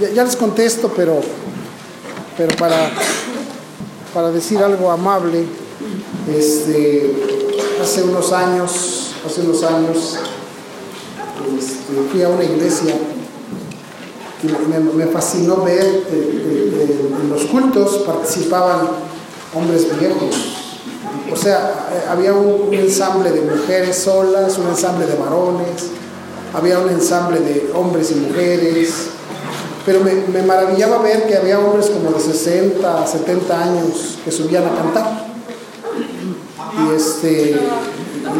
ya, les contesto, pero, pero para, para decir algo amable, este, hace unos años, hace unos años, este, fui a una iglesia y me, fascinó ver en los cultos participaban hombres viejos. O sea, había un ensamble de mujeres solas, un ensamble de varones, había un ensamble de hombres y mujeres, pero me, me maravillaba ver que había hombres como de 60, 70 años que subían a cantar. Y este,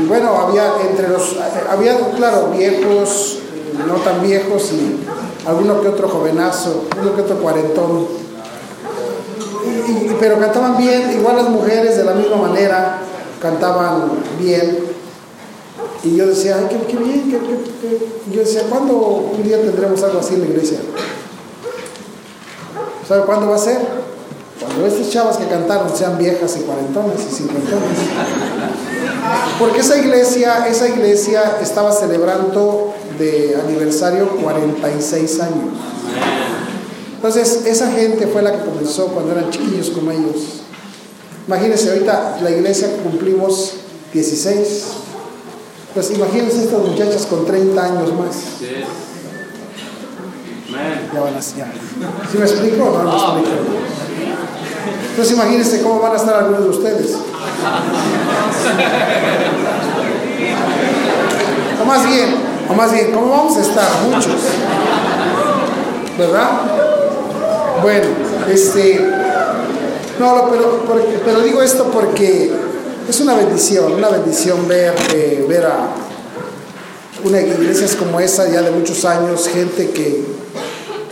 bueno, había entre los, había, claro, viejos, no tan viejos y alguno que otro jovenazo, uno que otro cuarentón. Y- pero cantaban bien, igual las mujeres de la misma manera, cantaban bien. Y yo decía, ay, qué, qué bien, qué- qué- qué". Y yo decía, ¿cuándo un día tendremos algo así en la iglesia? ¿Sabe cuándo va a ser? Cuando estas chavas que cantaron sean viejas y cuarentonas y cincuentonas. Porque esa iglesia, esa iglesia estaba celebrando de aniversario 46 años. Entonces, esa gente fue la que comenzó cuando eran chiquillos como ellos. Imagínense, ahorita la iglesia cumplimos 16. Pues imagínense estas muchachas con 30 años más. Ya van a ya. ¿Sí me explico o no me explico? Entonces imagínense cómo van a estar algunos de ustedes. O más bien, o más bien, ¿cómo vamos a estar? Muchos. ¿Verdad? Bueno, este. No, pero, pero digo esto porque es una bendición, una bendición ver, eh, ver a una iglesias como esa ya de muchos años, gente que,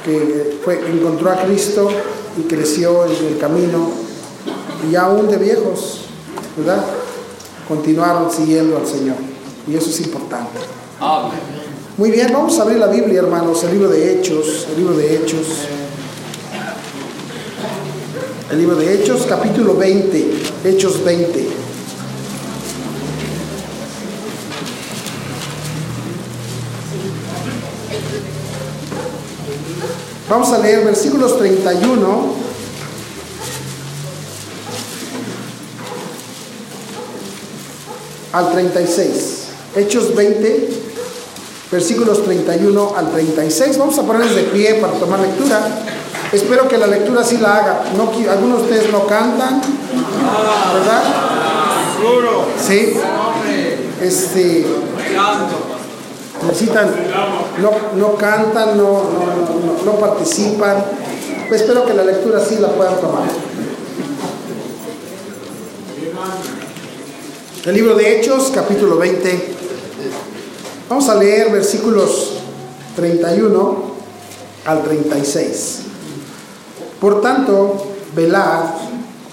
que fue, encontró a Cristo y creció en el camino, y aún de viejos, ¿verdad? Continuaron siguiendo al Señor, y eso es importante. Muy bien, vamos a abrir la Biblia, hermanos, el libro de Hechos, el libro de Hechos. El libro de Hechos, capítulo 20, Hechos 20. Vamos a leer versículos 31 al 36. Hechos 20, versículos 31 al 36. Vamos a ponernos de pie para tomar lectura. Espero que la lectura sí la haga. No, algunos de ustedes no cantan, ¿verdad? Sí. Este, necesitan, no, no cantan, no, no, no- participan. Espero que la lectura sí la puedan tomar. El libro de Hechos, capítulo 20. Vamos a leer versículos 31 al 36. Por tanto, velad,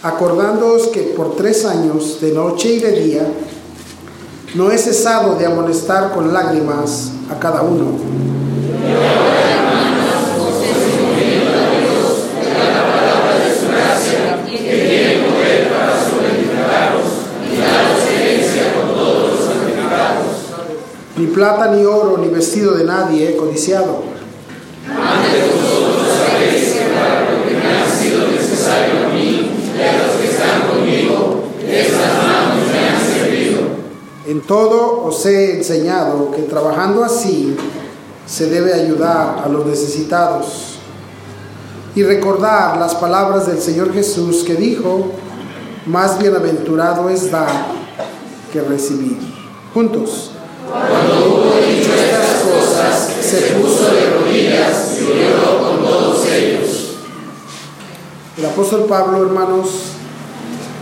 acordándoos que por tres años, de noche y de día, no he cesado de amonestar con lágrimas a cada uno. Ni plata, ni oro, ni vestido de nadie he codiciado. En todo os he enseñado que trabajando así se debe ayudar a los necesitados y recordar las palabras del Señor Jesús que dijo, más bienaventurado es dar que recibir. Juntos. Cuando hubo dicho estas cosas, se puso de rodillas y lloró con todos ellos. El apóstol Pablo, hermanos,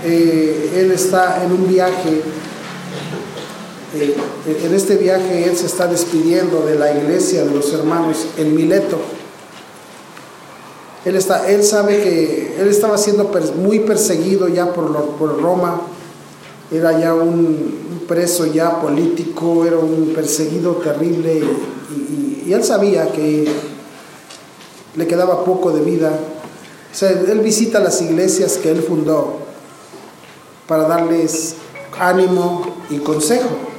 eh, él está en un viaje eh, en este viaje él se está despidiendo de la iglesia de los hermanos en Mileto. Él, está, él sabe que él estaba siendo muy perseguido ya por, por Roma, era ya un, preso ya político, era un perseguido terrible y, él sabía que le quedaba poco de vida. Él visita las iglesias que él fundó para darles ánimo y consejo.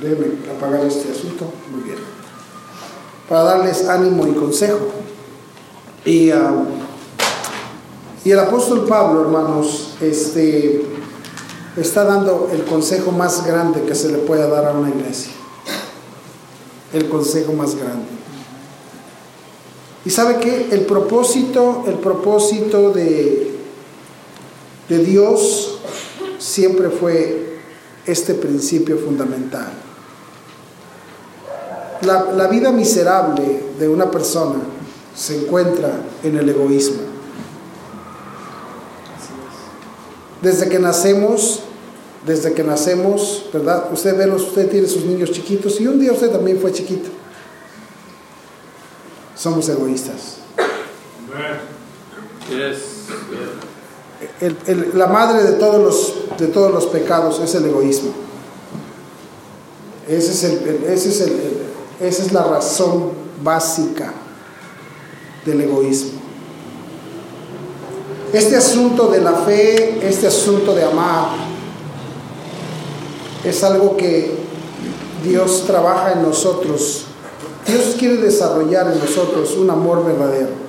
Déjenme apagar este asunto. Muy bien. Para darles ánimo y consejo. Y, um, el apóstol Pablo, hermanos, este, está dando el consejo más grande que se le pueda dar a una iglesia. El consejo más grande. Y sabe que el propósito, el propósito de Dios siempre fue este principio fundamental. La, la vida miserable de una persona se encuentra en el egoísmo. Desde que nacemos, desde que nacemos, ¿verdad? Usted ve, usted tiene sus niños chiquitos y un día usted también fue chiquito. Somos egoístas. El, el, la madre de todos, los, de todos los pecados es el egoísmo. Ese es el, ese es el, esa es la razón básica del egoísmo. Este asunto de la fe, este asunto de amar, es algo que Dios trabaja en nosotros. Dios quiere desarrollar en nosotros un amor verdadero.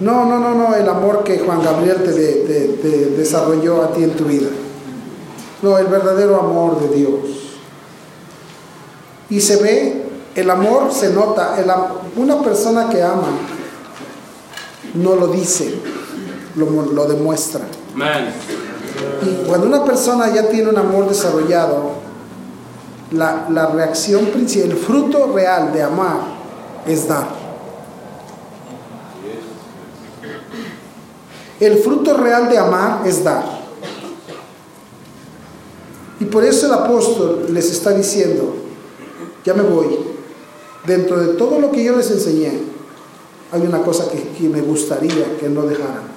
No, no, no, no, el amor que Juan Gabriel te, desarrolló a ti en tu vida. No, el verdadero amor de Dios. Y se ve, el amor se nota, el, una persona que ama no lo dice, lo, lo demuestra. Man. Y cuando una persona ya tiene un amor desarrollado, la, la reacción principal, el fruto real de amar es dar. El fruto real de amar es dar. Y por eso el apóstol les está diciendo, ya me voy, dentro de todo lo que yo les enseñé, hay una cosa que, me gustaría que no dejaran.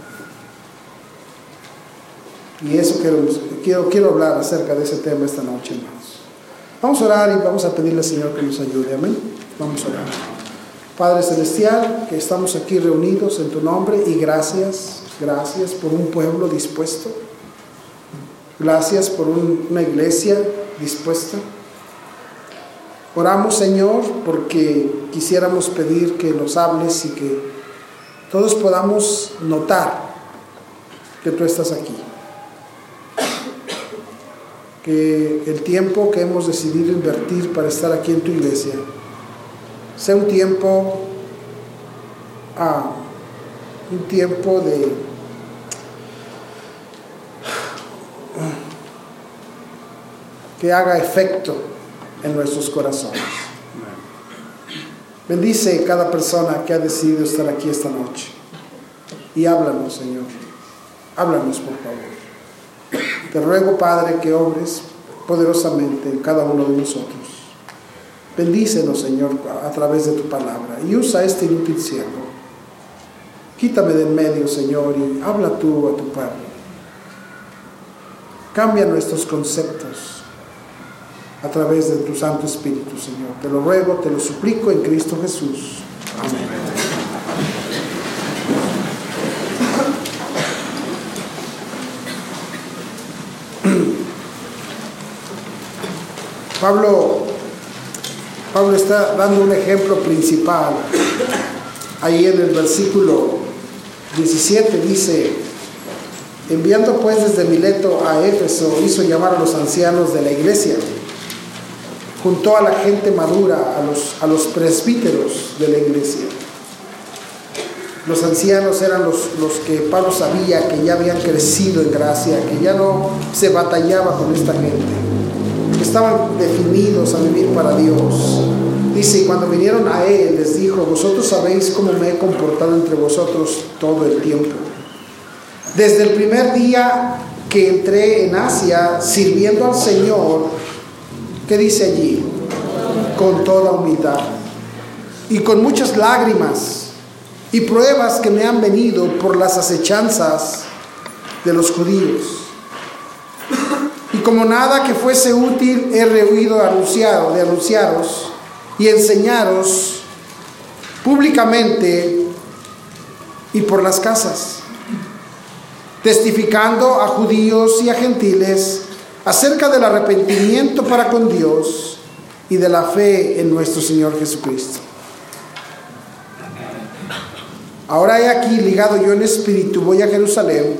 Y eso quiero, quiero, quiero hablar acerca de ese tema esta noche, hermanos. Vamos a orar y vamos a pedirle al Señor que nos ayude. Amén. Vamos a orar. Padre Celestial, que estamos aquí reunidos en tu nombre y gracias, gracias por un pueblo dispuesto. Gracias por un, una iglesia dispuesta. Oramos, Señor, porque quisiéramos pedir que nos hables y que todos podamos notar que tú estás aquí. Que el tiempo que hemos decidido invertir para estar aquí en tu iglesia sea un tiempo, ah, un tiempo de que haga efecto en nuestros corazones. Bendice cada persona que ha decidido estar aquí esta noche. Y háblanos, Señor. Háblanos, por favor. Te ruego, Padre, que obres poderosamente en cada uno de nosotros. Bendícenos, Señor, a través de tu palabra. Y usa este inútil siervo. Quítame de en medio, Señor, y habla tú a tu pueblo. Cambia nuestros conceptos a través de tu Santo Espíritu, Señor. Te lo ruego, te lo suplico en Cristo Jesús. Amén. Pablo, Pablo está dando un ejemplo principal. Ahí en el versículo 17 dice, enviando pues desde Mileto a Éfeso, hizo llamar a los ancianos de la iglesia juntó a la gente madura, a los, a los presbíteros de la iglesia. Los ancianos eran los, los que Pablo sabía que ya habían crecido en gracia, que ya no se batallaba con esta gente, que estaban definidos a vivir para Dios. Dice, y cuando vinieron a él, les dijo, vosotros sabéis cómo me he comportado entre vosotros todo el tiempo. Desde el primer día que entré en Asia, sirviendo al Señor, ¿Qué dice allí? Con toda humildad y con muchas lágrimas y pruebas que me han venido por las acechanzas de los judíos. Y como nada que fuese útil he rehuido anunciado, de anunciaros y enseñaros públicamente y por las casas, testificando a judíos y a gentiles acerca del arrepentimiento para con Dios y de la fe en nuestro Señor Jesucristo. Ahora he aquí ligado yo en espíritu, voy a Jerusalén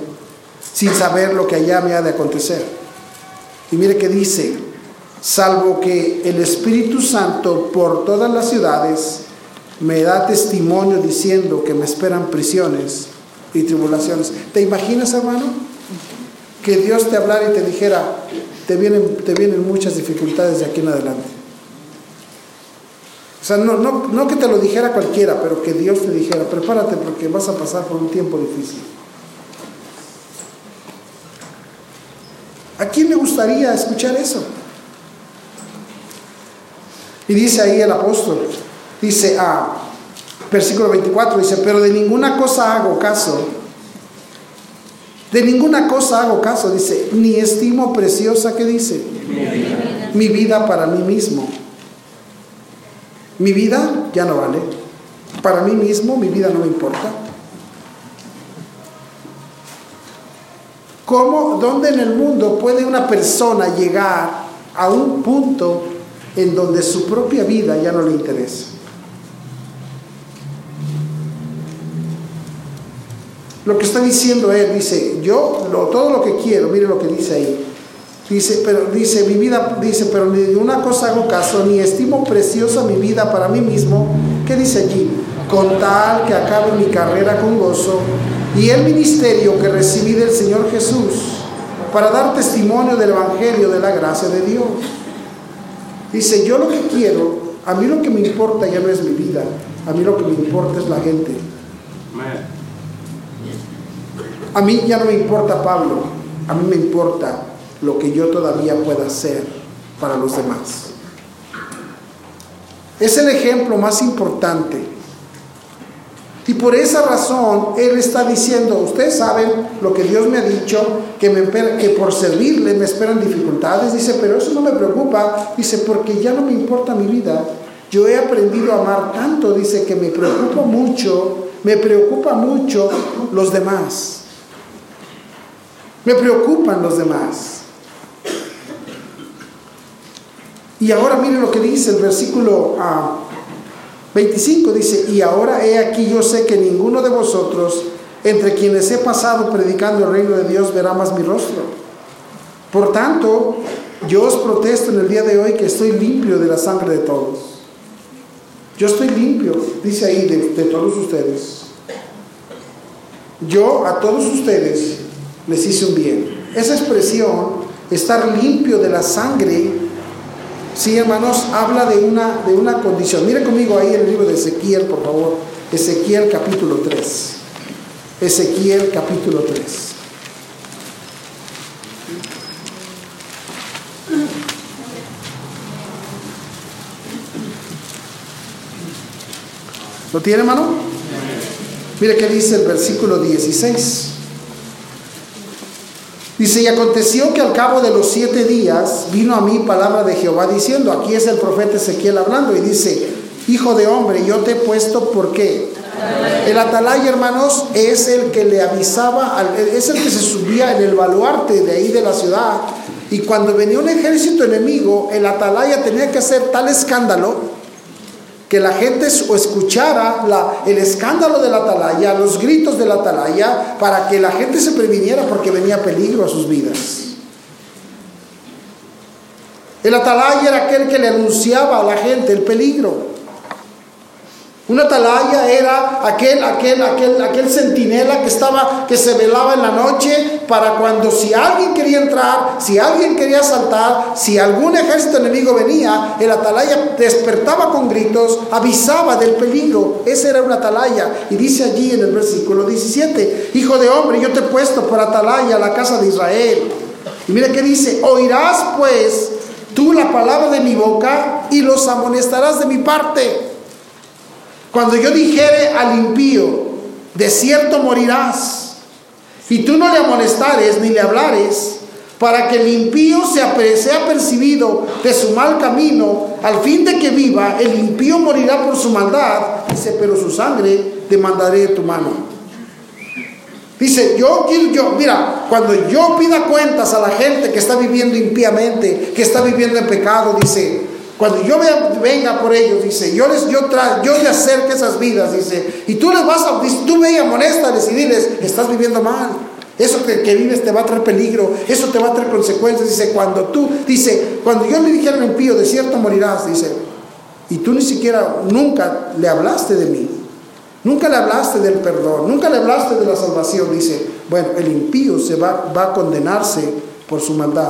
sin saber lo que allá me ha de acontecer. Y mire que dice, salvo que el Espíritu Santo por todas las ciudades me da testimonio diciendo que me esperan prisiones y tribulaciones. ¿Te imaginas, hermano? Que Dios te hablara y te dijera, te vienen, te vienen muchas dificultades de aquí en adelante. O sea, no, no, no que te lo dijera cualquiera, pero que Dios te dijera, prepárate porque vas a pasar por un tiempo difícil. ¿A quién le gustaría escuchar eso? Y dice ahí el apóstol, dice, ah, versículo 24, dice, pero de ninguna cosa hago caso, de ninguna cosa hago caso, dice, ni estimo preciosa que dice, mi vida para mí mismo. Mi vida ya no vale. Para mí mismo mi vida no me importa. ¿Cómo, dónde en el mundo puede una persona llegar a un punto en donde su propia vida ya no le interesa? Lo que está diciendo él, dice, yo lo, todo lo que quiero, mire lo que dice ahí. Dice, pero dice, mi vida, dice, pero ni de una cosa hago caso, ni estimo preciosa mi vida para mí mismo. ¿Qué dice allí? Con tal que acabe mi carrera con gozo y el ministerio que recibí del Señor Jesús para dar testimonio del Evangelio de la gracia de Dios. Dice, yo lo que quiero, a mí lo que me importa ya no es mi vida, a mí lo que me importa es la gente. A mí ya no me importa Pablo, a mí me importa lo que yo todavía pueda hacer para los demás. Es el ejemplo más importante y por esa razón Él está diciendo, ustedes saben lo que Dios me ha dicho, que, me, que por servirle me esperan dificultades. Dice, pero eso no me preocupa. Dice, porque ya no me importa mi vida. Yo he aprendido a amar tanto, dice, que me preocupa mucho, me preocupa mucho los demás. Me preocupan los demás. Y ahora miren lo que dice el versículo ah, 25 dice, y ahora he aquí yo sé que ninguno de vosotros, entre quienes he pasado predicando el reino de Dios, verá más mi rostro. Por tanto, yo os protesto en el día de hoy que estoy limpio de la sangre de todos. Yo estoy limpio, dice ahí, de todos ustedes. Yo a todos ustedes les hice un bien. Esa expresión, estar limpio de la sangre, Sí, hermanos, habla de una, de una condición. Mire conmigo ahí el libro de Ezequiel, por favor. Ezequiel capítulo 3. Ezequiel capítulo 3. ¿Lo tiene, hermano? Mire qué dice el versículo 16. Dice, y aconteció que al cabo de los siete días vino a mí palabra de Jehová diciendo, aquí es el profeta Ezequiel hablando y dice, hijo de hombre, yo te he puesto por qué. El atalaya, hermanos, es el que le avisaba, es el que se subía en el baluarte de ahí de la ciudad. Y cuando venía un ejército enemigo, el atalaya tenía que hacer tal escándalo que la gente escuchara el escándalo de la atalaya, los gritos de la atalaya, para que la gente se previniera porque venía peligro a sus vidas. El atalaya era aquel que le anunciaba a la gente el peligro. Una atalaya era aquel, aquel, aquel, aquel centinela que estaba, que se velaba en la noche para cuando si alguien quería entrar, si alguien quería saltar, si algún ejército enemigo venía, el atalaya despertaba con gritos, avisaba del peligro. Ese era una atalaya. Y dice allí en el versículo 17, Hijo de hombre, yo te he puesto por atalaya a la casa de Israel. Y mira que dice, oirás pues tú la palabra de mi boca y los amonestarás de mi parte. Cuando yo dijere al impío, de cierto morirás, y tú no le amonestares ni le hablares, para que el impío sea, sea percibido de su mal camino, al fin de que viva, el impío morirá por su maldad, dice, pero su sangre demandaré de tu mano. Dice, yo quiero, yo, mira, cuando yo pida cuentas a la gente que está viviendo impíamente, que está viviendo en pecado, dice, cuando yo venga por ellos, dice, yo les, yo tra, yo le acerque esas vidas, dice, y tú les vas a, tú y diles, estás viviendo mal. Eso que, que, vives te va a traer peligro, eso te va a traer consecuencias. Dice, cuando tú, dice, cuando yo le dije al impío, de cierto morirás, dice, y tú ni siquiera, nunca le hablaste de mí. Nunca le hablaste del perdón, nunca le hablaste de la salvación. Dice, bueno, el impío se va, va a condenarse por su maldad,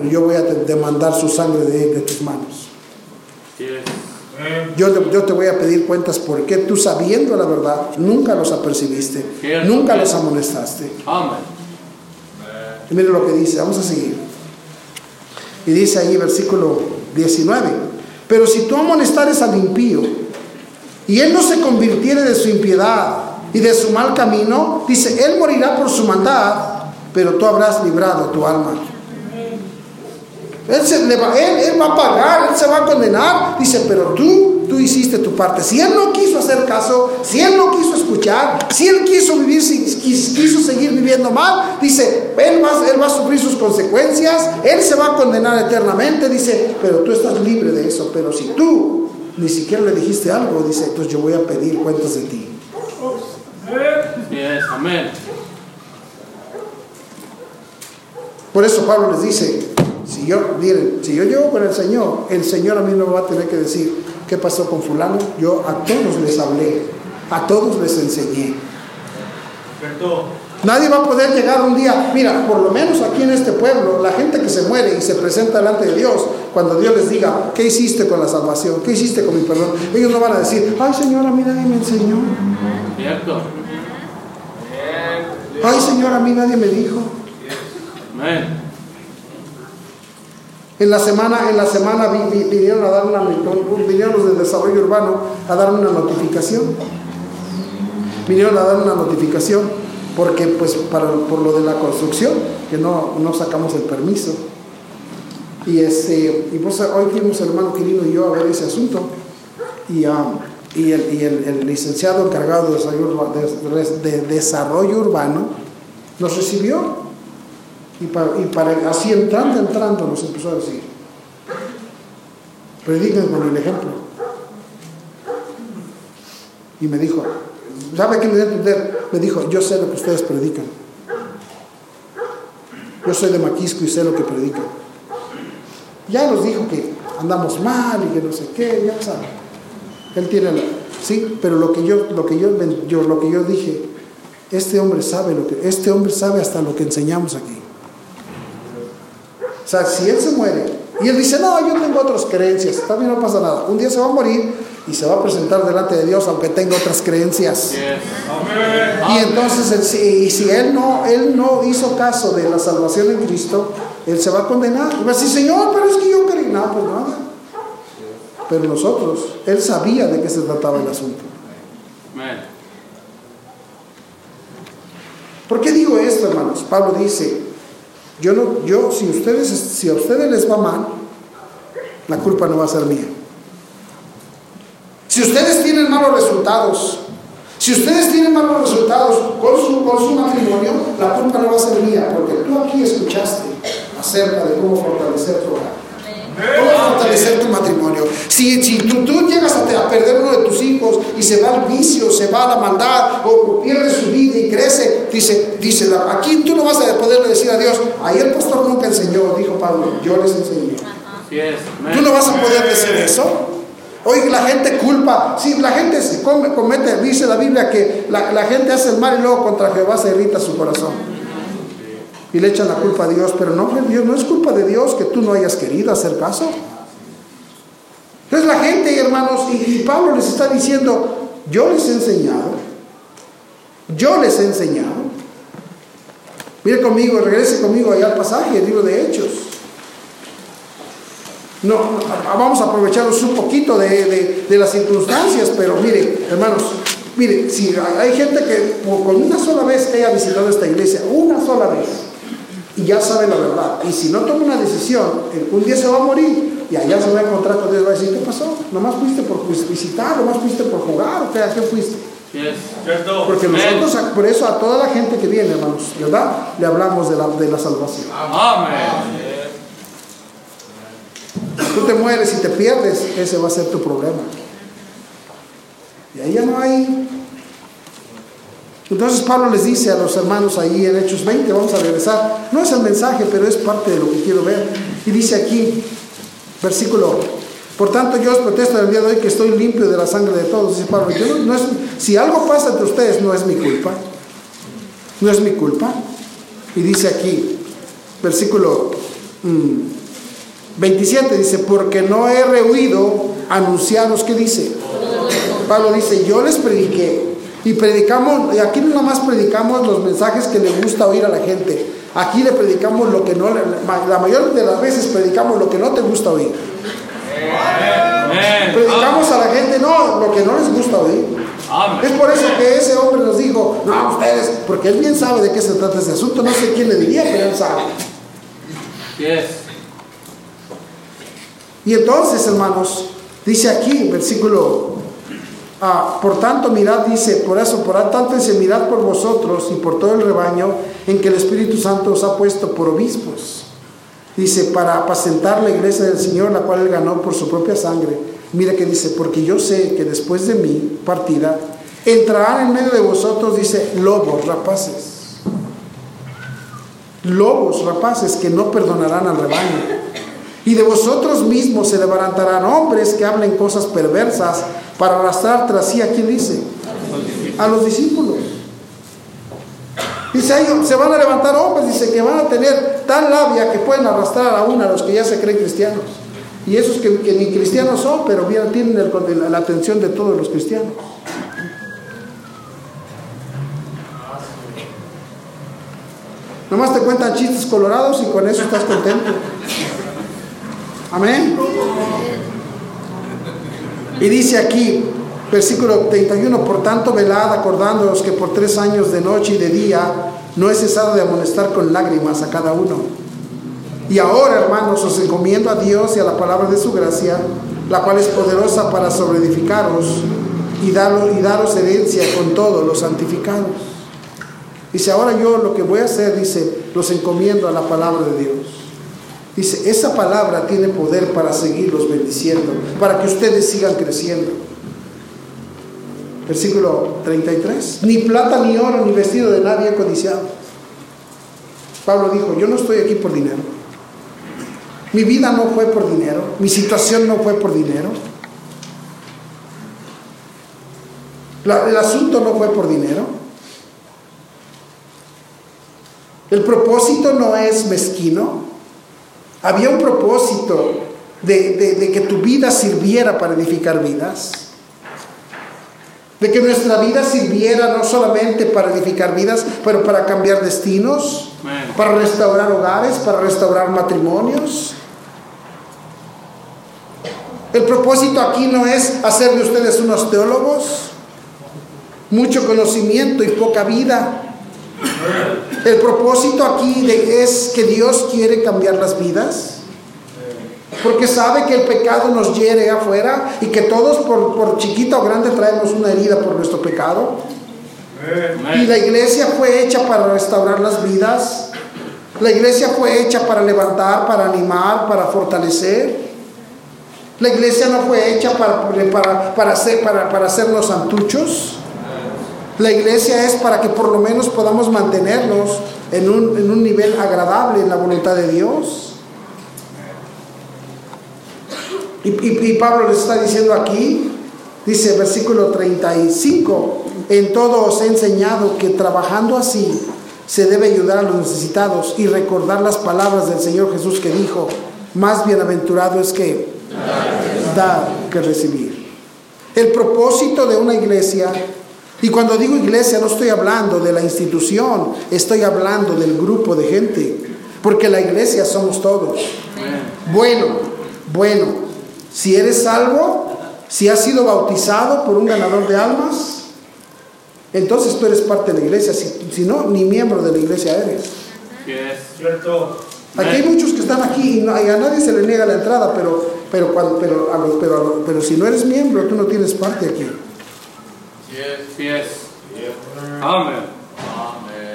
pero yo voy a demandar su sangre de, de tus manos. Yo te, yo te, voy a pedir cuentas porque tú sabiendo la verdad nunca los apercibiste, nunca los amonestaste. Y mire lo que dice, vamos a seguir. Y dice ahí versículo 19, pero si tú amonestares al impío, y él no se convirtiere de su impiedad y de su mal camino, dice, él morirá por su maldad, pero tú habrás librado tu alma. Él, se, va, él, va a pagar, él se va a condenar, dice, pero tú, tú hiciste tu parte. Si él no quiso hacer caso, si él no quiso escuchar, si él quiso vivir, quiso seguir viviendo mal, dice, él va, él va a sufrir sus consecuencias, él se va a condenar eternamente, dice, pero tú estás libre de eso. Pero si tú ni siquiera le dijiste algo, dice, entonces yo voy a pedir cuentas de ti. amén. Por eso Pablo les dice, si yo, miren, si yo llevo con el Señor, el Señor a mí no me va a tener que decir, ¿qué pasó con fulano? Yo a todos les hablé, a todos les enseñé. Nadie va a poder llegar un día, mira, por lo menos aquí en este pueblo, la gente que se muere y se presenta delante de Dios, cuando Dios les diga, ¿qué hiciste con la salvación? ¿Qué hiciste con mi perdón? Ellos no van a decir, ay señora, mira, nadie me enseñó. Cierto. Ay señora, a mí nadie me dijo. En la semana, en la semana vinieron a dar una, vinieron los del desarrollo urbano a dar una notificación. Vinieron a dar una notificación porque pues para, por lo de la construcción, que no, no sacamos el permiso. Y, este, y pues hoy fuimos el hermano Quirino y yo a ver ese asunto. Y, um, y, el, y el, licenciado encargado de desarrollo, de, desarrollo, urbano nos recibió y, para, y para, así entrando, entrando nos empezó a decir, prediquen con el ejemplo. Y me dijo, ¿Sabe qué me dio a entender? Me dijo, yo sé lo que ustedes predican. Yo soy de Maquisco y sé lo que predican. Ya nos dijo que andamos mal y que no sé qué, ya sabe. Él tiene la, sí, pero lo que yo, lo que yo, yo, lo que yo dije, este hombre sabe lo que, este hombre sabe hasta lo que enseñamos aquí. Sea, si él se muere y él dice, no, yo tengo otras creencias, también no pasa nada. Un día se va a morir y se va a presentar delante de Dios aunque tenga otras creencias. Y entonces, si, si él, no, él no hizo caso de la salvación en Cristo, él se va a condenar. Y va a decir, Señor, pero es que yo quería. No, pues nada. Pero nosotros, él sabía de qué se trataba el asunto. ¿Por qué digo esto, hermanos? Pablo dice, yo no, yo, si ustedes, si a ustedes les va mal, la culpa no va a ser mía. Si ustedes tienen malos resultados, si ustedes tienen malos resultados con su, con su matrimonio, la culpa no va a ser mía, porque tú aquí escuchaste acerca de cómo fortalecer tu hogar. ¿Cómo fortalecer tu matrimonio? Si, si tú, tú, llegas a, a, perder uno de tus hijos y se va al vicio, se va a la maldad o pierde su vida y crece, dice, dice, aquí tú no vas a poder decir a Dios, ahí el pastor nunca enseñó, dijo Pablo, yo les enseñé. Tú no vas a poder decir eso. Hoy la gente culpa, sí, la gente se comete, dice la Biblia que la, gente hace el mal y luego contra Jehová se irrita su corazón. Y le echan la culpa a Dios, pero no, Dios, no es culpa de Dios que tú no hayas querido hacer caso. Entonces la gente, hermanos, y, Pablo les está diciendo, yo les he enseñado, yo les he enseñado. Mire conmigo, regrese conmigo allá al pasaje, el libro de Hechos. No, vamos a aprovecharnos un poquito de, las circunstancias, pero mire, hermanos, mire, si hay gente que con una sola vez haya visitado esta iglesia, una sola vez, y ya sabe la verdad, y si no toma una decisión, un día se va a morir, y allá se va a encontrar con Dios, va a decir, ¿qué pasó? ¿Nomás fuiste por visitar? ¿Nomás fuiste por jugar? ¿O qué, ¿A qué fuiste? Porque nosotros, por eso a toda la gente que viene, hermanos, ¿verdad? Le hablamos de la, de la salvación. Amén. Tú te mueres y te pierdes, ese va a ser tu problema. Y ahí ya no hay. Entonces Pablo les dice a los hermanos ahí en Hechos 20, vamos a regresar. No es el mensaje, pero es parte de lo que quiero ver. Y dice aquí, versículo por tanto, yo os protesto el día de hoy que estoy limpio de la sangre de todos. Dice Pablo, no, es, si algo pasa entre ustedes, no es mi culpa. No es mi culpa. Y dice aquí, versículo 27, mm, dice, porque no he rehuido anunciaros, ¿qué dice? Pablo dice, yo les prediqué. Y predicamos, y aquí no más predicamos los mensajes que le gusta oír a la gente. Aquí le predicamos lo que no, la mayor de las veces predicamos lo que no te gusta oír. Predicamos a la gente, no, lo que no les gusta oír. Es por eso que ese hombre nos dijo, no, ustedes, porque él bien sabe de qué se trata ese asunto, no sé quién le diría, pero él sabe. Y entonces, hermanos, dice aquí, versículo, ah, por tanto, mirad, dice, por eso, por tanto, dice, mirad por vosotros y por todo el rebaño en que el Espíritu Santo os ha puesto por obispos Dice, para apacentar la iglesia del Señor, la cual él ganó por su propia sangre. Mira que dice, porque yo sé que después de mi partida, entrarán en medio de vosotros, dice, lobos rapaces. Lobos rapaces que no perdonarán al rebaño. Y de vosotros mismos se levantarán hombres que hablen cosas perversas para arrastrar tras sí a quien dice, a los discípulos. Dice, se van a levantar hombres, dice que van a tener tal labia que pueden arrastrar aún a los que ya se creen cristianos. Y esos que, ni cristianos son, pero bien tienen la atención de todos los cristianos. Nomás te cuentan chistes colorados y con eso estás contento. Amén. Y dice aquí, Versículo 31, por tanto, velad acordándoos que por tres años de noche y de día no he cesado de amonestar con lágrimas a cada uno. Y ahora, hermanos, os encomiendo a Dios y a la palabra de su gracia, la cual es poderosa para sobreedificaros y, daros, herencia con todos los santificados. Dice, ahora yo lo que voy a hacer, dice, los encomiendo a la palabra de Dios. Dice, esa palabra tiene poder para seguirlos bendiciendo, para que ustedes sigan creciendo. Versículo 33. Ni plata, ni oro, ni vestido de nadie codiciado. Pablo dijo, yo no estoy aquí por dinero. Mi vida no fue por dinero. Mi situación no fue por dinero. el asunto no fue por dinero. El propósito no es mezquino. Había un propósito de que tu vida sirviera para edificar vidas de que nuestra vida sirviera no solamente para edificar vidas, pero para cambiar destinos, para restaurar hogares, para restaurar matrimonios. El propósito aquí no es hacer de ustedes unos teólogos, mucho conocimiento y poca vida. El propósito aquí es que Dios quiere cambiar las vidas porque sabe que el pecado nos hiere afuera y que todos por, por chiquita o grande traemos una herida por nuestro pecado. Y la iglesia fue hecha para restaurar las vidas. La iglesia fue hecha para levantar, para animar, para fortalecer. La iglesia no fue hecha para, para, para, hacer, para, para hacernos santuchos. La iglesia es para que por lo menos podamos mantenernos en un, en un nivel agradable en la voluntad de Dios. Y, Pablo les está diciendo aquí, dice versículo 35, en todo os he enseñado que trabajando así se debe ayudar a los necesitados y recordar las palabras del Señor Jesús que dijo, más bienaventurado es que dar que recibir. El propósito de una iglesia, y cuando digo iglesia no estoy hablando de la institución, estoy hablando del grupo de gente, porque la iglesia somos todos. Bueno, bueno, si eres salvo, si has sido bautizado por un ganador de almas, entonces tú eres parte de la iglesia. Si, no, ni miembro de la iglesia eres. Cierto. Aquí hay muchos que están aquí y, a nadie se le niega la entrada, pero, pero, pero, pero, pero, si no eres miembro, tú no tienes parte aquí. Amén.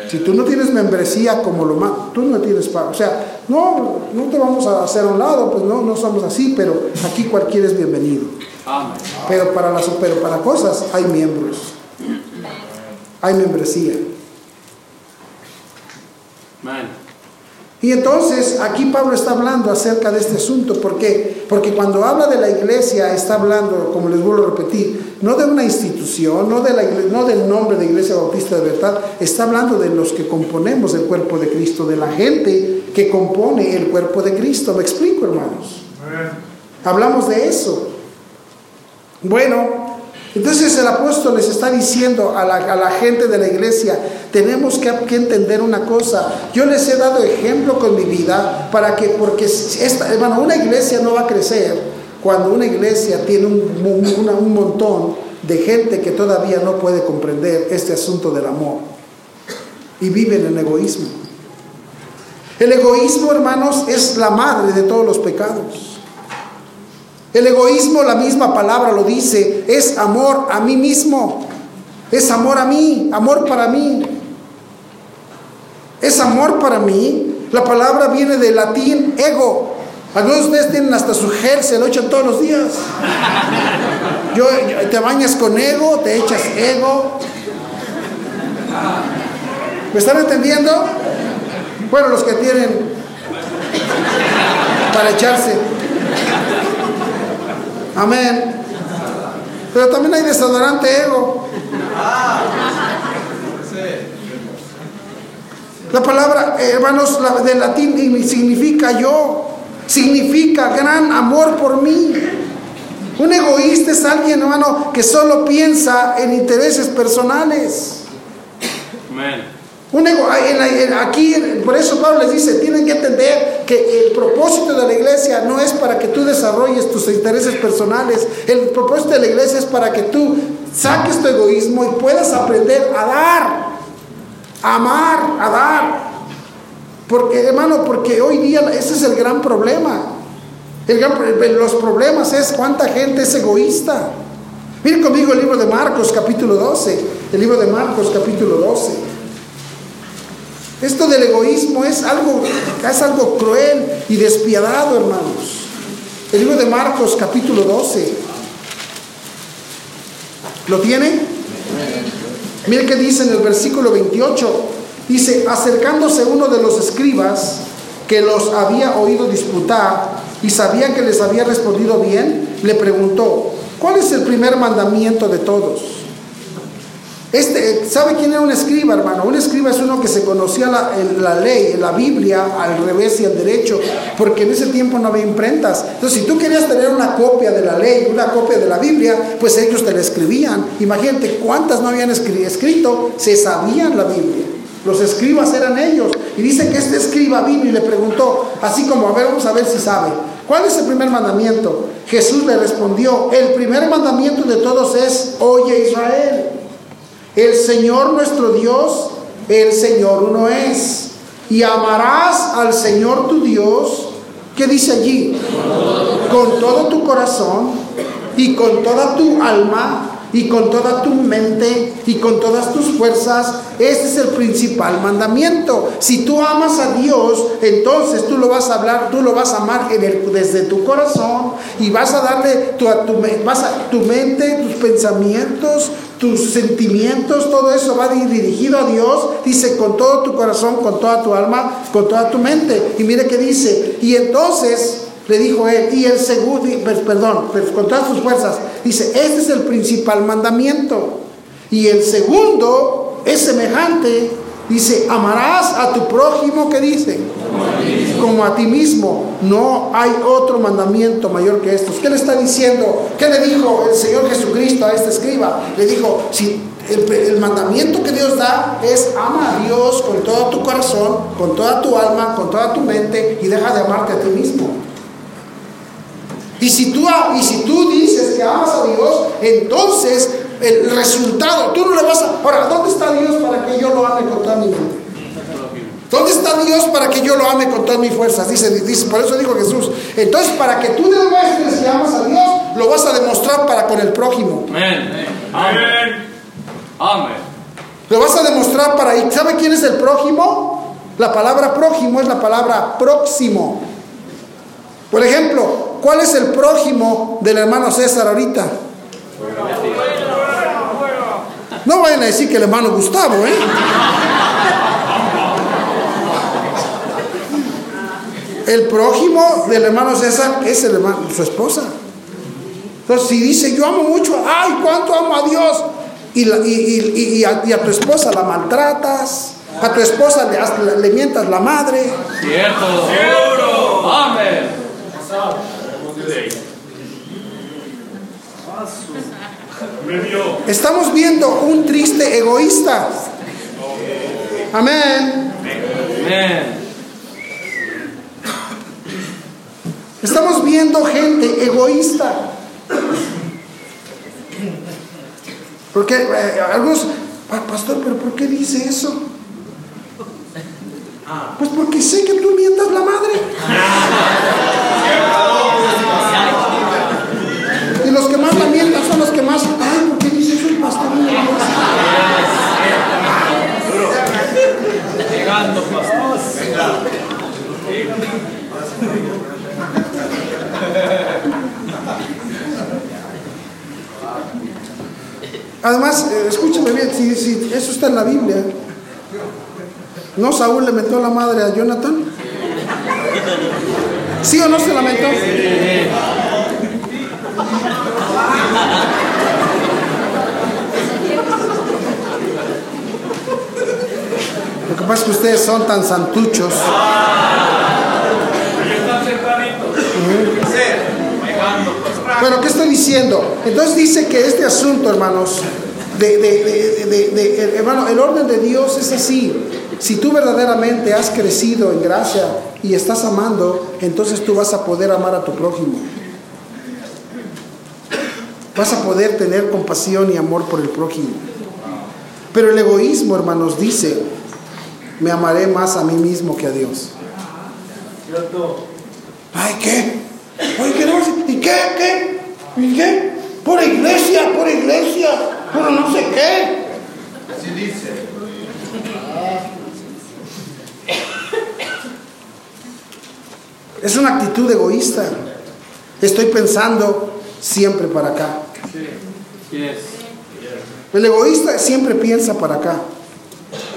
Si tú no tienes membresía como lo más, tú no tienes parte. O sea, no, no te vamos a hacer a un lado, pues no, no somos así, pero aquí cualquiera es bienvenido. Amén. Pero para las pero para cosas hay miembros. Hay membresía. Amén. Y entonces aquí Pablo está hablando acerca de este asunto. ¿Por qué? Porque cuando habla de la iglesia está hablando, como les vuelvo a repetir, no de una institución, no, de la, no del nombre de Iglesia Bautista de Verdad, está hablando de los que componemos el cuerpo de Cristo, de la gente que compone el cuerpo de Cristo. ¿Me explico, hermanos? Hablamos de eso. Bueno, entonces el apóstol les está diciendo a la, gente de la iglesia, tenemos que, entender una cosa. Yo les he dado ejemplo con mi vida para que, porque esta, hermano, una iglesia no va a crecer cuando una iglesia tiene un, un montón de gente que todavía no puede comprender este asunto del amor y viven en egoísmo. El egoísmo, hermanos, es la madre de todos los pecados. El egoísmo, la misma palabra lo dice, es amor a mí mismo. Es amor a mí, amor para mí. Es amor para mí. La palabra viene del latín ego. Algunos de ustedes tienen hasta su gel, se lo echan todos los días. Yo, te bañas con ego, te echas ego. ¿Me están entendiendo? Bueno, los que tienen para echarse. Amén. Pero también hay desodorante ego. La palabra, hermanos, de latín significa yo, significa gran amor por mí. Un egoísta es alguien, hermano, que solo piensa en intereses personales. Amén aquí, por eso Pablo les dice, tienen que entender que el propósito de la iglesia no es para que tú desarrolles tus intereses personales, el propósito de la iglesia es para que tú saques tu egoísmo y puedas aprender a dar, a amar, a dar. Porque, hermano, porque hoy día ese es el gran problema. El los problemas es cuánta gente es egoísta. Miren conmigo el libro de Marcos capítulo 12. El libro de Marcos capítulo 12. Esto del egoísmo es algo, es algo cruel y despiadado, hermanos. El libro de Marcos, capítulo 12. ¿Lo tiene? Mire que dice en el versículo 28. Dice, acercándose uno de los escribas que los había oído disputar y sabía que les había respondido bien, le preguntó, ¿cuál es el primer mandamiento de todos? Este, ¿Sabe quién era un escriba, hermano? Un escriba es uno que se conocía la, ley, la Biblia, al revés y al derecho, porque en ese tiempo no había imprentas. Entonces, si tú querías tener una copia de la ley, una copia de la Biblia, pues ellos te la escribían. Imagínate cuántas no habían escrito, se sabían la Biblia. Los escribas eran ellos. Y dice que este escriba vino y le preguntó, así como, a ver, vamos a ver si sabe. ¿Cuál es el primer mandamiento? Jesús le respondió, el primer mandamiento de todos es, oye Israel. El Señor nuestro Dios, el Señor uno es. Y amarás al Señor tu Dios, ¿qué dice allí? Con todo tu corazón y con toda tu alma y con toda tu mente y con todas tus fuerzas. Este es el principal mandamiento. Si tú amas a Dios, entonces tú lo vas a hablar, tú lo vas a amar desde tu corazón y vas a darle a tu, tu mente, tus pensamientos, tus sentimientos, todo eso va dirigido a Dios, dice con todo tu corazón, con toda tu alma, con toda tu mente. Y mire que dice, y entonces le dijo él, y el segundo, perdón, con todas tus fuerzas, dice, este es el principal mandamiento. Y el segundo es semejante, dice, amarás a tu prójimo, que dice? Como a ti mismo. No hay otro mandamiento mayor que estos. ¿Qué le está diciendo? ¿Qué le dijo el Señor Jesucristo a este escriba? Le dijo, si el, el, mandamiento que Dios da es ama a Dios con todo tu corazón, con toda tu alma, con toda tu mente y deja de amarte a ti mismo. Y si tú, y si tú dices que amas a Dios, entonces el resultado, tú no le vas a... Ahora, ¿dónde está Dios para que yo lo ame con toda mi mente? ¿Dónde está Dios para que yo lo ame con todas mis fuerzas? Dice, dice, por eso dijo Jesús. Entonces, para que tú demuestres que amas a Dios, lo vas a demostrar para con el prójimo. Amén. Amén. Amén. Lo vas a demostrar para ahí. ¿Sabe quién es el prójimo? La palabra prójimo es la palabra próximo. Por ejemplo, ¿cuál es el prójimo del hermano César ahorita? No vayan a decir que el hermano Gustavo, ¿eh? El prójimo del hermano César es el hermano, su esposa. Entonces, si dice, yo amo mucho, ay, cuánto amo a Dios, y, la- y- y- y a, y a tu esposa la maltratas, a tu esposa le mientas la madre, Cierto. Seguro. Amén. Estamos viendo un triste egoísta. Amén. Estamos viendo gente egoísta. Porque eh, algunos, "Pa- pastor, pero ¿por qué dice eso? Pues porque sé que tú mientas la madre. Y los que más la mientan son los que más, ay, ¿por qué dice eso el pastor? Llegando, pastor. Además, eh, escúchame bien, si, si eso está en la Biblia. ¿No Saúl le metió la madre a Jonathan? ¿Sí o no se la metió? Que que ustedes son tan santuchos. Pero ¿qué estoy diciendo? Entonces dice que este asunto, hermanos, de, hermano, el orden de Dios es así. Si tú verdaderamente has crecido en gracia y estás amando, entonces tú vas a poder amar a tu prójimo. Vas a poder tener compasión y amor por el prójimo. Pero el egoísmo, hermanos, dice, me amaré más a mí mismo que a Dios. Ay, ¿qué? Oye, ¿qué no? ¿Y qué? ¿Qué? ¿Y qué? Por iglesia, por iglesia, por no sé qué. Es una actitud egoísta. Estoy pensando siempre para acá. El egoísta siempre piensa para acá.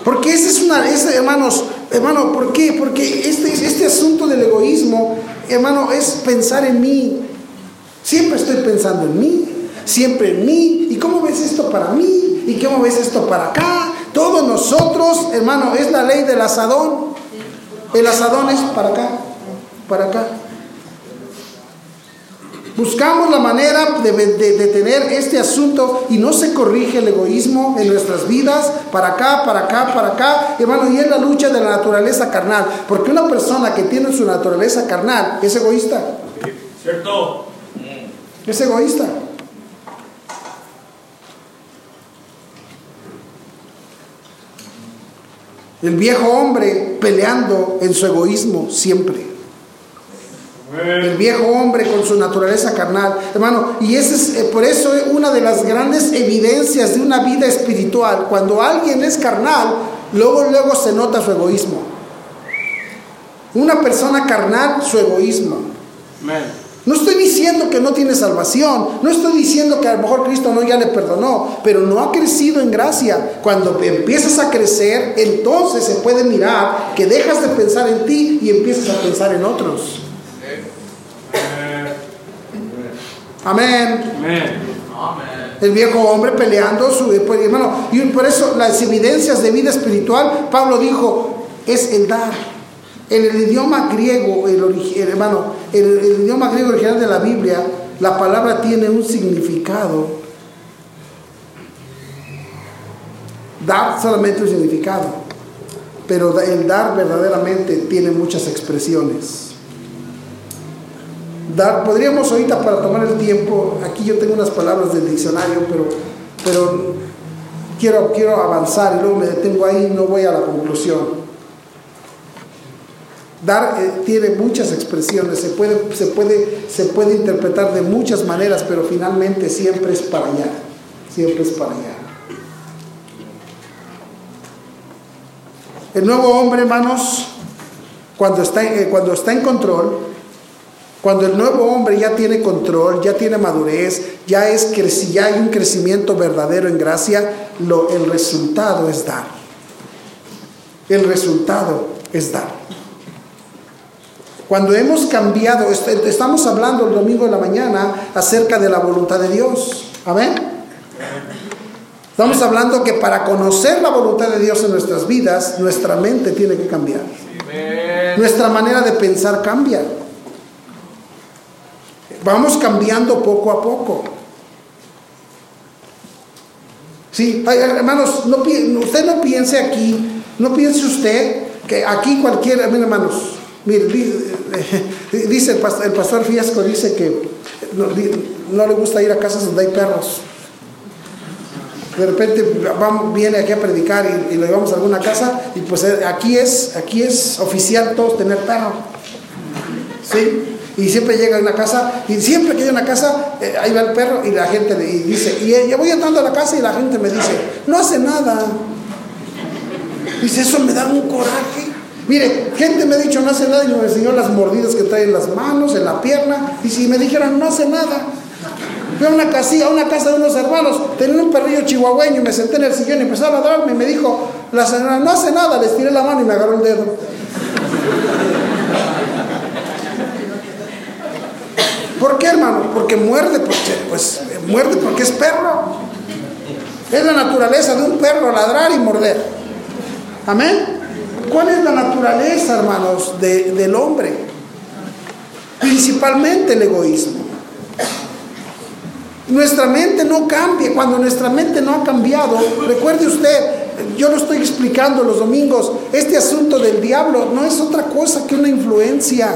Porque ese es una, ese, hermanos, hermano, ¿por qué? Porque este, este asunto del egoísmo, hermano, es pensar en mí. Siempre estoy pensando en mí, siempre en mí. ¿Y cómo ves esto para mí? ¿Y cómo ves esto para acá? Todos nosotros, hermano, es la ley del asadón. El asadón es para acá, para acá. Buscamos la manera de, de- de tener este asunto y no se corrige el egoísmo en nuestras vidas, para acá, para acá, para acá, hermano, y es la lucha de la naturaleza carnal, porque una persona que tiene su naturaleza carnal es egoísta, Cierto. es egoísta. El viejo hombre peleando en su egoísmo siempre. El viejo hombre con su naturaleza carnal, hermano, y ese es eh, por eso es una de las grandes evidencias de una vida espiritual. Cuando alguien es carnal, luego luego se nota su egoísmo. Una persona carnal, su egoísmo. Amén. No estoy diciendo que no tiene salvación, no estoy diciendo que a lo mejor Cristo no ya le perdonó, pero no ha crecido en gracia. Cuando empiezas a crecer, entonces se puede mirar que dejas de pensar en ti y empiezas a pensar en otros. Amén. Amén. El viejo hombre peleando su pues, hermano, y por eso las evidencias de vida espiritual, Pablo dijo, es el dar. En el idioma griego, el, el- hermano, el, el idioma griego original de la Biblia, la palabra tiene un significado. Dar solamente un significado, pero el dar verdaderamente tiene muchas expresiones. Dar, podríamos ahorita para tomar el tiempo, aquí yo tengo unas palabras del diccionario, pero, pero quiero, quiero avanzar y luego me detengo ahí y no voy a la conclusión. Dar eh, tiene muchas expresiones, se puede, se, puede, se puede interpretar de muchas maneras, pero finalmente siempre es para allá, siempre es para allá. El nuevo hombre, hermanos, cuando está, eh, cuando está en control, cuando el nuevo hombre ya tiene control, ya tiene madurez, ya, es, ya hay un crecimiento verdadero en gracia, lo, el resultado es dar. El resultado es dar. Cuando hemos cambiado, estamos hablando el domingo de la mañana acerca de la voluntad de Dios. Amén. Estamos hablando que para conocer la voluntad de Dios en nuestras vidas, nuestra mente tiene que cambiar. Nuestra manera de pensar cambia. Vamos cambiando poco a poco. Sí, hermanos, no, usted no piense aquí, no piense usted que aquí cualquiera, miren hermanos, mire, dice el pastor, Fiasco, dice que no, le gusta ir a casas donde hay perros. De repente viene aquí a predicar y, y, le llevamos a alguna casa y pues eh, aquí es, aquí es oficial todos tener perro. ¿Sí? Y siempre llega a una casa, y siempre que hay una casa, eh, ahí va el perro y la gente le dice, y yo voy entrando a la casa y la gente me dice, no hace nada. Dice, eso me da un coraje. Mire, gente me ha dicho, no hace nada, y me enseñó las mordidas que trae en las manos, en la pierna, y si me dijeran, no hace nada. Fui a una casilla, a una casa de unos hermanos, tenía un perrillo chihuahueño, y me senté en el sillón y empezó a ladrarme, y me dijo, la señora, no hace nada, le estiré la mano y me agarró el dedo. ¿Por qué, hermano? Porque muerde, porque, pues muerde porque es perro. Es la naturaleza de un perro ladrar y morder. Amén. ¿Cuál es la naturaleza, hermanos, del hombre? Principalmente el egoísmo. Nuestra mente no cambia. Cuando nuestra mente no ha cambiado, recuerde usted, yo lo estoy explicando los domingos, este asunto del diablo no es otra cosa que una influencia.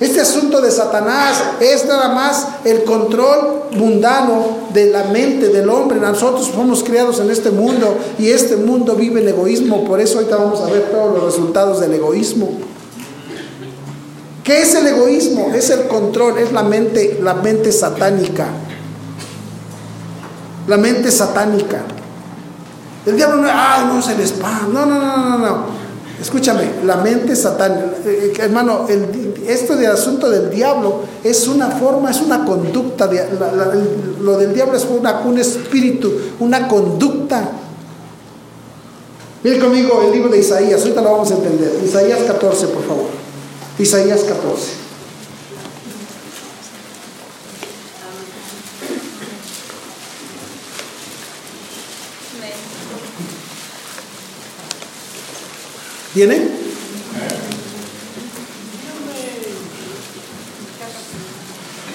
Este asunto de Satanás es nada más el control mundano de la mente del hombre. Nosotros fuimos criados en este mundo y este mundo vive el egoísmo. Por eso ahorita vamos a ver todos los resultados del egoísmo. ¿Qué es el egoísmo? Es el control, es la mente, la mente satánica. La mente satánica. El diablo no, ah, no es el spam. No, no, no, no, no. Escúchame, la mente satánica, eh, hermano, esto del asunto del diablo es una forma, es una conducta, lo del diablo es una, un espíritu, una conducta. Miren conmigo el libro de Isaías, ahorita lo vamos a entender. Isaías 14, por favor. Isaías 14. ¿Tiene?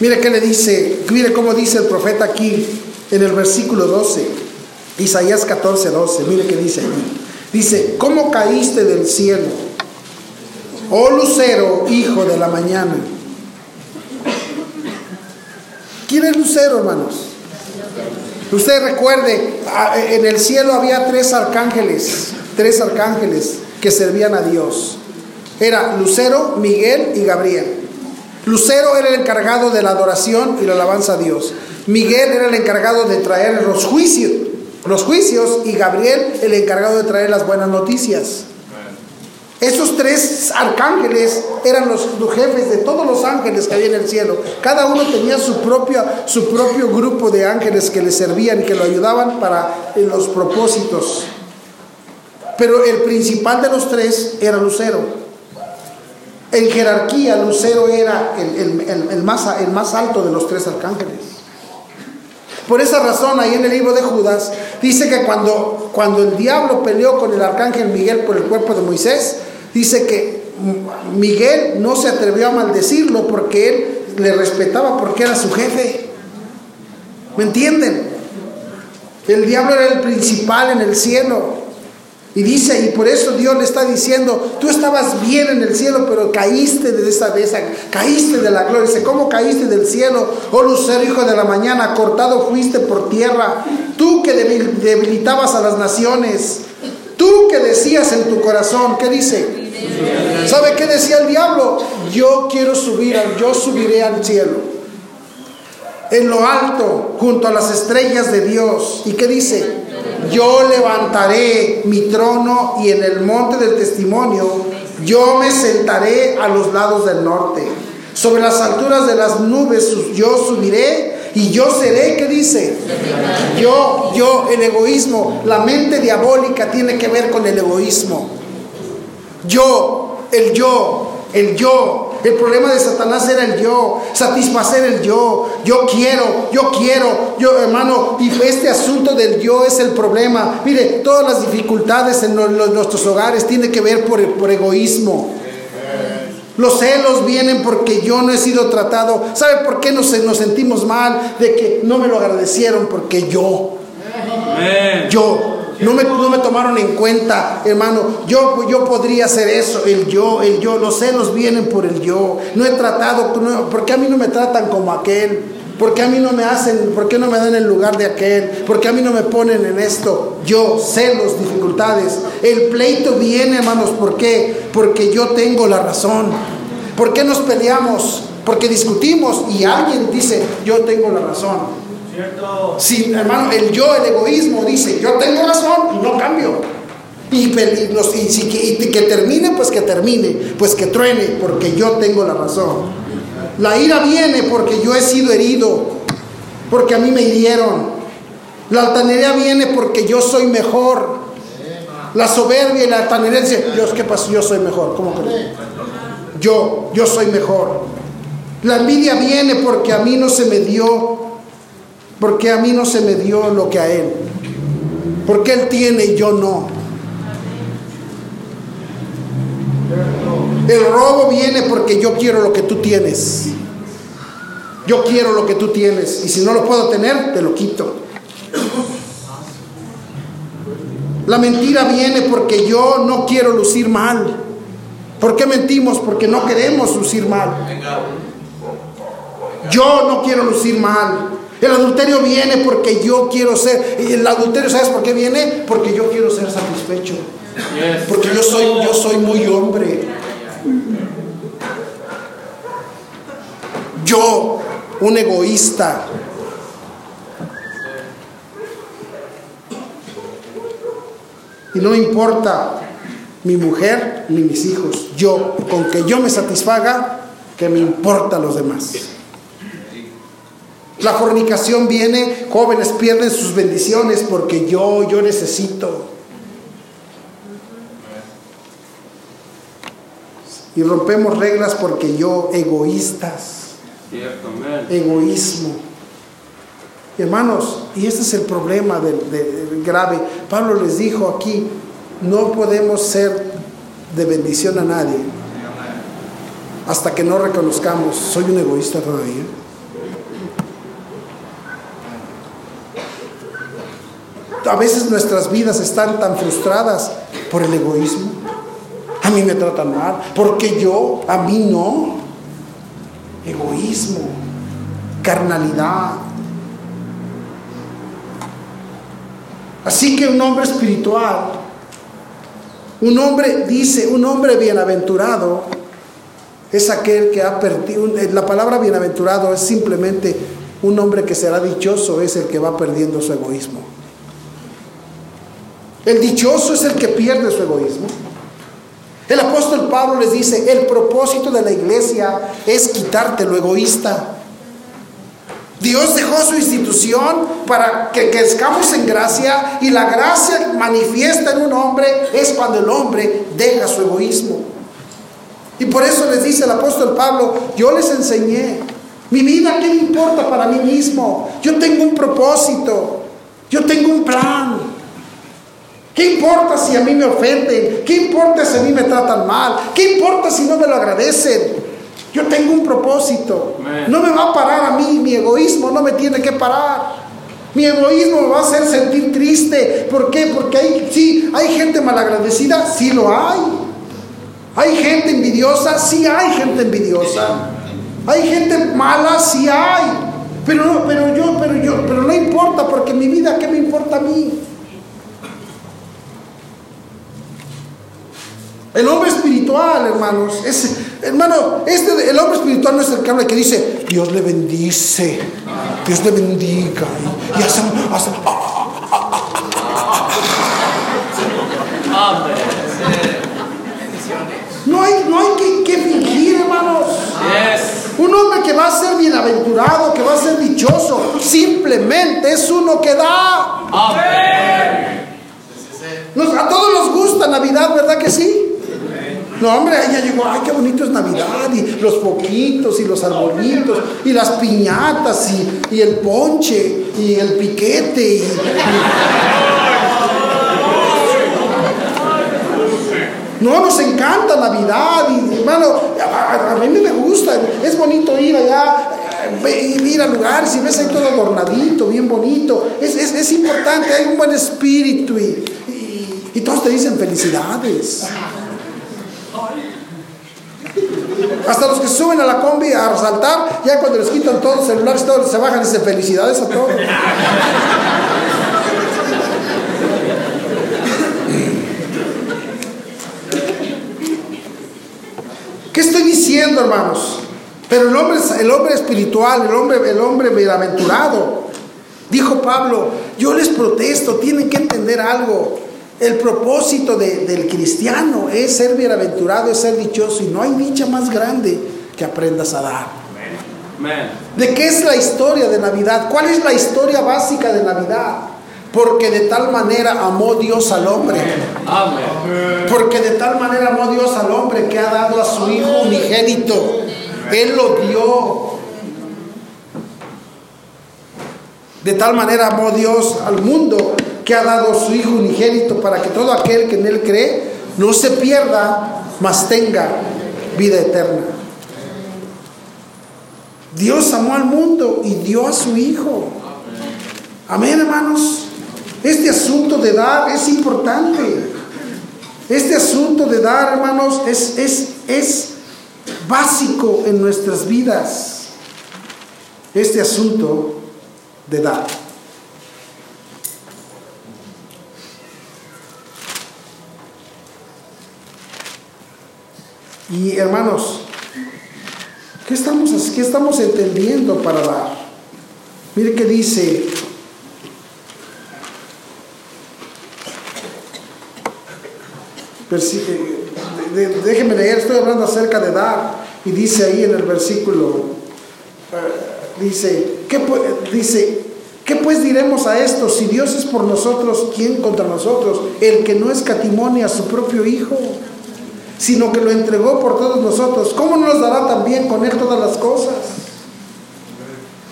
Mire qué le dice, mire cómo dice el profeta aquí en el versículo 12, Isaías 14, 12, mire qué dice aquí. Dice, ¿cómo caíste del cielo? Oh lucero, hijo de la mañana. ¿Quién es lucero, hermanos? Usted recuerde, en el cielo había tres arcángeles, tres arcángeles que servían a Dios. Era Lucero, Miguel y Gabriel. Lucero era el encargado de la adoración y la alabanza a Dios. Miguel era el encargado de traer los juicios, los juicios y Gabriel el encargado de traer las buenas noticias. Esos tres arcángeles eran los, jefes de todos los ángeles que había en el cielo. Cada uno tenía su propio, su propio grupo de ángeles que le servían y que lo ayudaban para los propósitos. Pero el principal de los tres era Lucero. En jerarquía, Lucero era el, más, el más alto de los tres arcángeles. Por esa razón, ahí en el libro de Judas, dice que cuando, cuando el diablo peleó con el arcángel Miguel por el cuerpo de Moisés, dice que Miguel no se atrevió a maldecirlo porque él le respetaba porque era su jefe. ¿Me entienden? El diablo era el principal en el cielo. Y dice, y por eso Dios le está diciendo, tú estabas bien en el cielo, pero caíste de esa, de esa, caíste de la gloria. Dice, ¿cómo caíste del cielo? Oh lucero, hijo de la mañana, cortado fuiste por tierra. Tú que debilitabas a las naciones. Tú que decías en tu corazón, ¿qué dice? ¿Sabe qué decía el diablo? Yo quiero subir, yo subiré al cielo. En lo alto, junto a las estrellas de Dios. ¿Y qué dice? Yo levantaré mi trono y en el monte del testimonio yo me sentaré a los lados del norte. Sobre las alturas de las nubes yo subiré y yo seré, ¿qué dice? Yo, yo, el egoísmo, la mente diabólica tiene que ver con el egoísmo. Yo, el yo, el yo. El problema de Satanás era el yo, satisfacer el yo. Yo quiero, yo quiero, yo hermano. Y este asunto del yo es el problema. Mire, todas las dificultades en nuestros hogares tienen que ver por, por egoísmo. Los celos vienen porque yo no he sido tratado. ¿Sabe por qué nos, nos sentimos mal? De que no me lo agradecieron porque yo. Yo. No me, no me tomaron en cuenta, hermano. Yo, yo podría hacer eso, el yo, el yo. Los celos vienen por el yo. No he tratado, no, ¿por qué a mí no me tratan como aquel? ¿Por qué a mí no me hacen, por qué no me dan el lugar de aquel? ¿Por qué a mí no me ponen en esto? Yo, celos, dificultades. El pleito viene, hermanos, ¿por qué? Porque yo tengo la razón. ¿Por qué nos peleamos? Porque discutimos y alguien dice, yo tengo la razón. Si, hermano, el yo, el egoísmo dice, yo tengo razón y no cambio. Y, y, que termine, pues que termine, pues que truene, porque yo tengo la razón. La ira viene porque yo he sido herido, porque a mí me hirieron. La altanería viene porque yo soy mejor. La soberbia y la altanería dice, Dios, ¿qué pasó? Yo soy mejor. ¿Cómo crees? Yo, yo soy mejor. La envidia viene porque a mí no se me dio porque a mí no se me dio lo que a Él. Porque Él tiene y yo no. El robo viene porque yo quiero lo que tú tienes. Yo quiero lo que tú tienes. Y si no lo puedo tener, te lo quito. La mentira viene porque yo no quiero lucir mal. ¿Por qué mentimos? Porque no queremos lucir mal. Yo no quiero lucir mal. El adulterio viene porque yo quiero ser. Y el adulterio, ¿sabes por qué viene? Porque yo quiero ser satisfecho. Porque yo soy, yo soy muy hombre. Yo, un egoísta. Y no me importa mi mujer ni mis hijos. Yo, con que yo me satisfaga, que me importa los demás. La fornicación viene, jóvenes pierden sus bendiciones porque yo, yo necesito. Y rompemos reglas porque yo, egoístas. Egoísmo. Hermanos, y este es el problema del, grave. Pablo les dijo aquí, no podemos ser de bendición a nadie hasta que no reconozcamos, soy un egoísta todavía. A veces nuestras vidas están tan frustradas por el egoísmo. A mí me tratan mal, porque yo, a mí no. Egoísmo, carnalidad. Así que un hombre espiritual, un hombre dice, un hombre bienaventurado, es aquel que ha perdido, la palabra bienaventurado es simplemente un hombre que será dichoso, es el que va perdiendo su egoísmo. El dichoso es el que pierde su egoísmo. El apóstol Pablo les dice, el propósito de la iglesia es quitarte lo egoísta. Dios dejó su institución para que crezcamos en gracia y la gracia manifiesta en un hombre es cuando el hombre deja su egoísmo. Y por eso les dice el apóstol Pablo, yo les enseñé, mi vida, ¿qué me importa para mí mismo? Yo tengo un propósito, yo tengo un plan. ¿Qué importa si a mí me ofenden? ¿Qué importa si a mí me tratan mal? ¿Qué importa si no me lo agradecen? Yo tengo un propósito. No me va a parar a mí, mi egoísmo no me tiene que parar. Mi egoísmo me va a hacer sentir triste. ¿Por qué? Porque hay, sí, hay gente malagradecida, sí lo hay. Hay gente envidiosa, sí hay gente envidiosa. Hay gente mala, sí hay. Pero no, pero yo, pero yo, pero no importa, porque mi vida, ¿qué me importa a mí? El hombre espiritual hermanos, es, hermano, este, el hombre espiritual no es el que habla que dice, Dios le bendice, Dios le bendiga, y hace, hace, no hay, no hay que, que fingir, hermanos. Un hombre que va a ser bienaventurado, que va a ser dichoso, simplemente es uno que da. Amén. Nos- a todos nos gusta Navidad, ¿verdad que sí? No, hombre, ya llegó, ay, qué bonito es Navidad, y los poquitos, y los arbolitos, y las piñatas, y, y el ponche, y el piquete, y, No, nos encanta Navidad y hermano, a, mí me gusta, es bonito ir allá, eh, ir a lugares y ves ahí todo adornadito, bien bonito, es, es- es importante, hay un buen espíritu y, y- y todos te dicen felicidades. Hasta los que suben a la combi a resaltar, ya cuando les quitan todos los celulares, todos se bajan y dicen felicidades a todos. ¿Qué estoy diciendo, hermanos? Pero el hombre, el hombre espiritual, el hombre, el hombre bienaventurado, dijo Pablo, yo les protesto, tienen que entender algo. El propósito de- del cristiano es ser bienaventurado, es ser dichoso, y no hay dicha más grande que aprendas a dar. ¿De qué es la historia de Navidad? ¿Cuál es la historia básica de Navidad? Porque de tal manera amó Dios al hombre. Porque de tal manera amó Dios al hombre que ha dado a su Hijo unigénito. Él lo dio. De tal manera amó Dios al mundo que ha dado su Hijo unigénito para que todo aquel que en Él cree no se pierda, mas tenga vida eterna. Dios amó al mundo y dio a su Hijo. Amén, hermanos. Este asunto de dar es importante. Este asunto de dar, hermanos, es, es, es básico en nuestras vidas. Este asunto de dar. Y hermanos, ¿qué estamos, qué estamos entendiendo para dar? Mire que dice eh, déjeme leer, estoy hablando acerca de dar. Y dice ahí en el versículo, eh, dice, ¿qué, dice, ¿qué pues diremos a esto? Si Dios es por nosotros, ¿quién contra nosotros? El que no escatimonia a su propio Hijo, sino que lo entregó por todos nosotros. ¿Cómo no nos dará también con Él todas las cosas?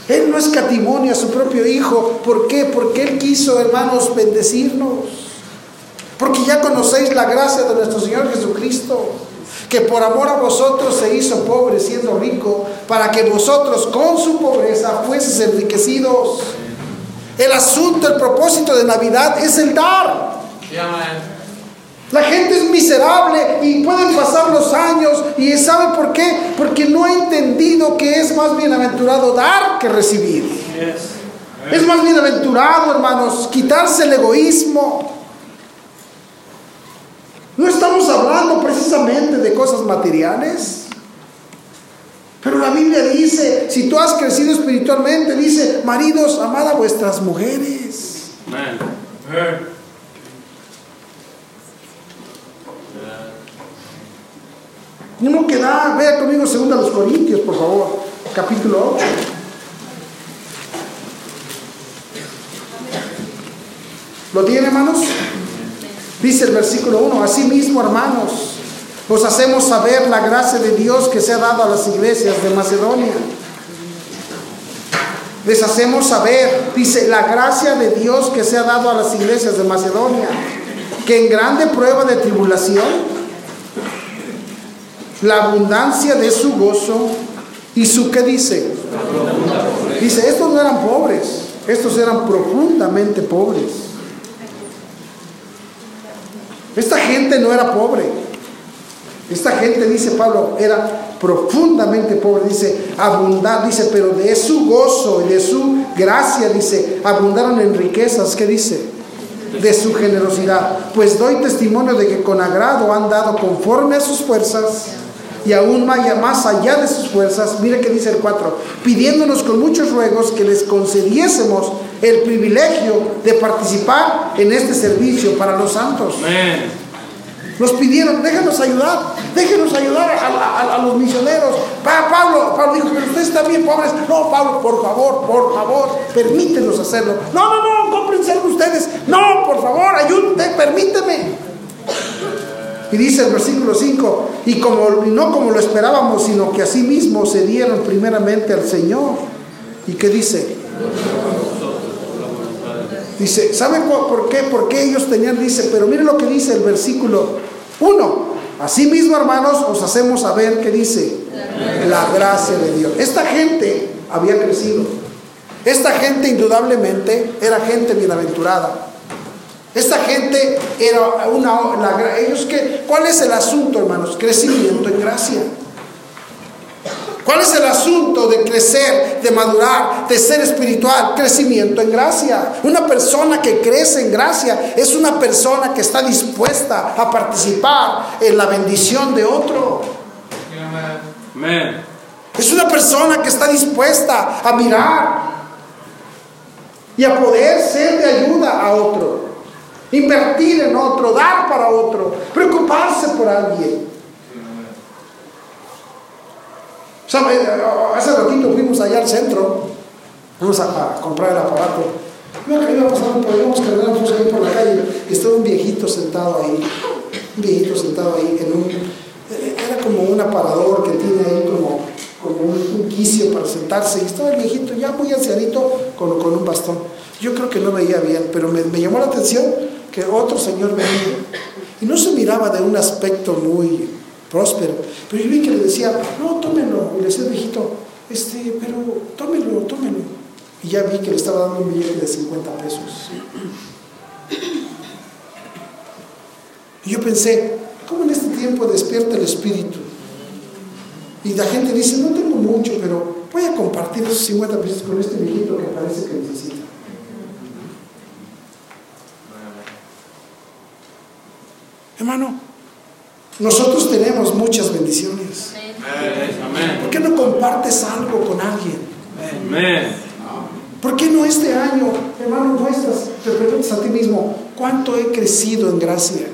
Él no escatimonia a su propio Hijo. ¿Por qué? Porque Él quiso, hermanos, bendecirnos. Porque ya conocéis la gracia de nuestro Señor Jesucristo, que por amor a vosotros se hizo pobre siendo rico, para que vosotros con su pobreza fueseis enriquecidos. El asunto, el propósito de Navidad es el dar. La gente es miserable y pueden pasar los años y ¿sabe por qué? Porque no ha entendido que es más bienaventurado dar que recibir. Es más bienaventurado, hermanos, quitarse el egoísmo. No estamos hablando precisamente de cosas materiales. Pero la Biblia dice, si tú has crecido espiritualmente, dice, maridos, amad a vuestras mujeres. Amén. Uno que da, vea conmigo 2 los Corintios, por favor, capítulo 8. ¿Lo tiene, hermanos? Dice el versículo 1, asimismo, hermanos, os hacemos saber la gracia de Dios que se ha dado a las iglesias de Macedonia. Les hacemos saber, dice, la gracia de Dios que se ha dado a las iglesias de Macedonia, que en grande prueba de tribulación, la abundancia de su gozo y su, ¿qué dice? Dice, estos no eran pobres, estos eran profundamente pobres. Esta gente no era pobre. Esta gente, dice Pablo, era profundamente pobre. Dice, abundar, dice, pero de su gozo y de su gracia, dice, abundaron en riquezas. ¿Qué dice? de su generosidad, pues doy testimonio de que con agrado han dado conforme a sus fuerzas y aún más allá de sus fuerzas, mire que dice el 4, pidiéndonos con muchos ruegos que les concediésemos el privilegio de participar en este servicio para los santos. Nos pidieron, déjenos ayudar, déjenos ayudar a, los misioneros. Pablo, Pablo dijo, pero ustedes están bien pobres. No, Pablo, por favor, por favor, permítenos hacerlo. No, no, no, cómprense ustedes. No, por favor, ayúdenme, permíteme. Y dice el versículo 5, y como no como lo esperábamos, sino que así mismo se dieron primeramente al Señor. ¿Y qué dice? Dice, ¿saben por qué? Porque ellos tenían, dice, pero mire lo que dice el versículo 1. Asimismo, hermanos, os hacemos saber que dice la gracia de Dios. Esta gente había crecido. Esta gente indudablemente era gente bienaventurada. Esta gente era una... ellos que, ¿Cuál es el asunto, hermanos? Crecimiento en gracia. ¿Cuál es el asunto de crecer, de madurar, de ser espiritual? Crecimiento en gracia. Una persona que crece en gracia es una persona que está dispuesta a participar en la bendición de otro. Es una persona que está dispuesta a mirar y a poder ser de ayuda a otro. Invertir en otro, dar para otro, preocuparse por alguien. hace ratito fuimos allá al centro, vamos a, comprar el aparato. Iba, iba pasando por ahí, caminando ahí por la calle y estaba un viejito sentado ahí, un viejito sentado ahí en un, era como un aparador que tiene ahí como, como un, quicio para sentarse y estaba el viejito ya muy ancianito con, con un bastón. Yo creo que no veía bien, pero me, me llamó la atención que otro señor venía y no se miraba de un aspecto muy próspero. Pero yo vi que le decía, no, tómelo. Y le decía, viejito, este, pero tómelo, tómelo. Y ya vi que le estaba dando un billete de 50 pesos. Y yo pensé, ¿cómo en este tiempo despierta el espíritu? Y la gente dice, no tengo mucho, pero voy a compartir esos 50 pesos con este viejito que parece que necesita. Hermano, nosotros tenemos muchas bendiciones. ¿Por qué no compartes algo con alguien? ¿Por qué no este año, hermano, muestras, te preguntas a ti mismo, ¿cuánto he crecido en gracia?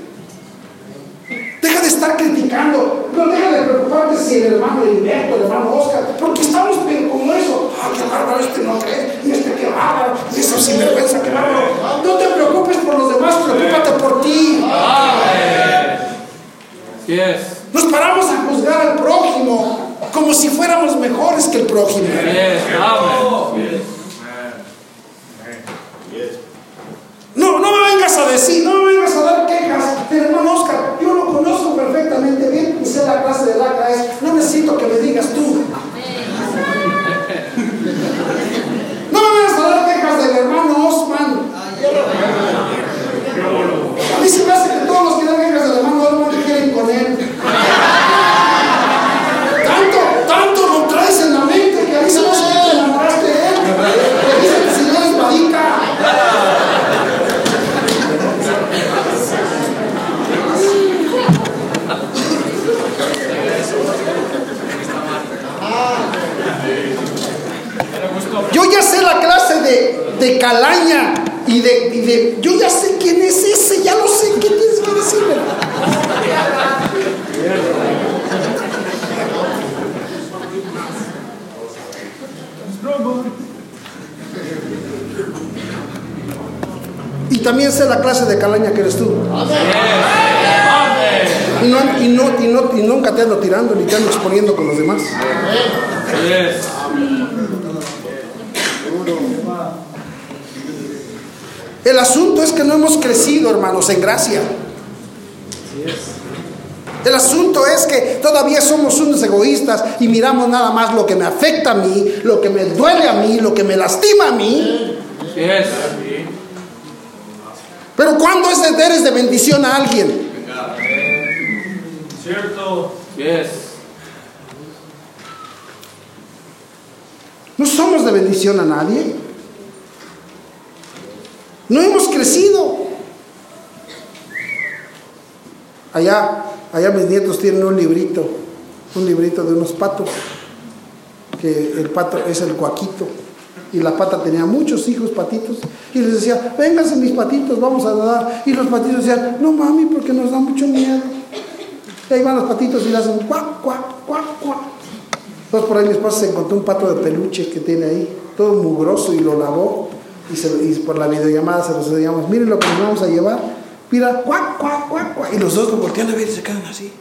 Estar criticando, no deja de preocuparte si el hermano Heriberto, el hermano Oscar, porque estamos como eso, ah, qué bárbaro, este no cree, y este qué bárbaro, y eso sinvergüenza, qué bárbaro. No te preocupes por los demás, preocúpate por ti. Nos paramos a juzgar al prójimo como si fuéramos mejores que el prójimo. No, no me vengas a decir, no me vengas a dar quejas hermano Oscar. Yo lo conozco sé la clase de lacra es. No necesito que me digas tú. No me vengas a dar quejas del hermano Osman. A mí se me hace que todos los que dan quejas del hermano Osman quieren con él. Yo ya sé la clase de, calaña y de, y de, Yo ya sé quién es ese, ya lo sé. ¿Qué tienes que decirme? Y también sé la clase de calaña que eres tú. Y, no, y, no, y, no, y nunca te ando tirando ni te ando exponiendo con los demás. El asunto es que no hemos crecido, hermanos, en gracia. El asunto es que todavía somos unos egoístas y miramos nada más lo que me afecta a mí, lo que me duele a mí, lo que me lastima a mí. Pero cuando es de, eres de bendición a alguien? Cierto. No somos de bendición a nadie. No hemos crecido. Allá, allá mis nietos tienen un librito, un librito de unos patos, que el pato es el cuaquito. Y la pata tenía muchos hijos patitos. Y les decía, vénganse mis patitos, vamos a nadar. Y los patitos decían, no mami, porque nos da mucho miedo. Y ahí van los patitos y le hacen cuac, cuac, cuac, cuac. Entonces por ahí mi esposa se encontró un pato de peluche que tiene ahí, todo mugroso, y lo lavó. Y, se- por la videollamada se los enseñamos, miren lo que nos vamos a llevar. Mira, cuac, cuac, cuac, cuac. Y los dos lo voltean a ver y se quedan así.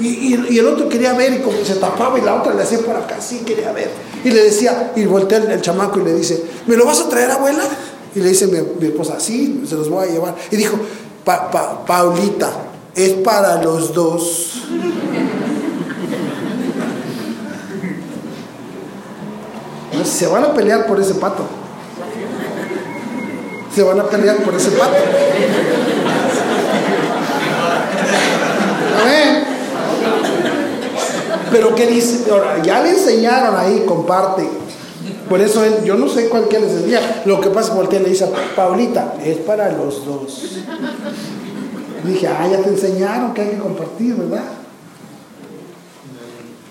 Y, y- el otro quería ver y como se tapaba y la otra le hacía por acá, sí quería ver. Y le decía, y voltea el, el chamaco y le dice, ¿me lo vas a traer abuela? Y le dice mi, mi esposa, sí, se los voy a llevar. Y dijo, "Pa- pa- Paulita, es para los dos. Se van a pelear por ese pato. Se van a pelear por ese pato. Amén. Pero ¿qué dice? Ahora, ya le enseñaron ahí, comparte. Por eso él, yo no sé cuál que les. Lo que pasa es que le dice, Paulita, es para los dos. Dije, ah, ya te enseñaron que hay que compartir, ¿verdad?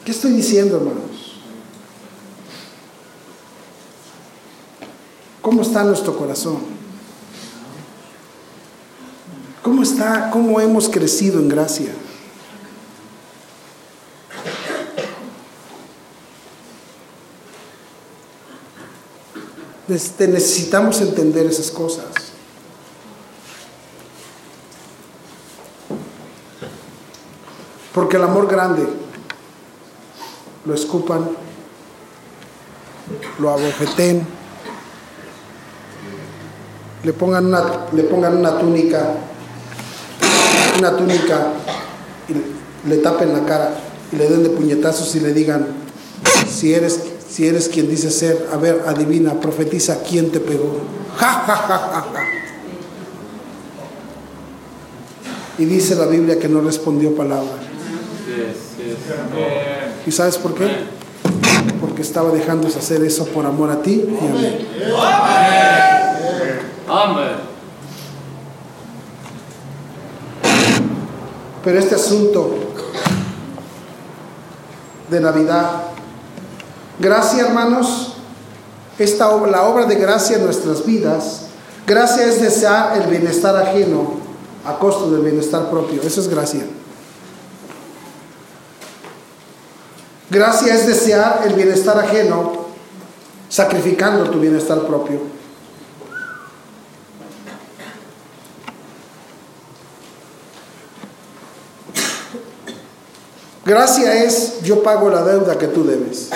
¿Qué estoy diciendo, hermanos? ¿Cómo está nuestro corazón? ¿Cómo está? ¿Cómo hemos crecido en gracia? Este, necesitamos entender esas cosas. Porque el amor grande lo escupan, lo abofeten, le pongan una, le pongan una túnica, una túnica y le tapen la cara y le den de puñetazos y le digan, si eres, si eres quien dice ser, a ver, adivina, profetiza quién te pegó. Ja, ja, ja, ja, ja. Y dice la Biblia que no respondió palabra. ¿Y sabes por qué? Porque estaba dejándose hacer eso por amor a ti y a mí. Amen. Pero este asunto de Navidad, gracia hermanos, esta la obra de gracia en nuestras vidas, gracia es desear el bienestar ajeno a costo del bienestar propio, eso es gracia. Gracia es desear el bienestar ajeno sacrificando tu bienestar propio. Gracia es yo pago la deuda que tú debes.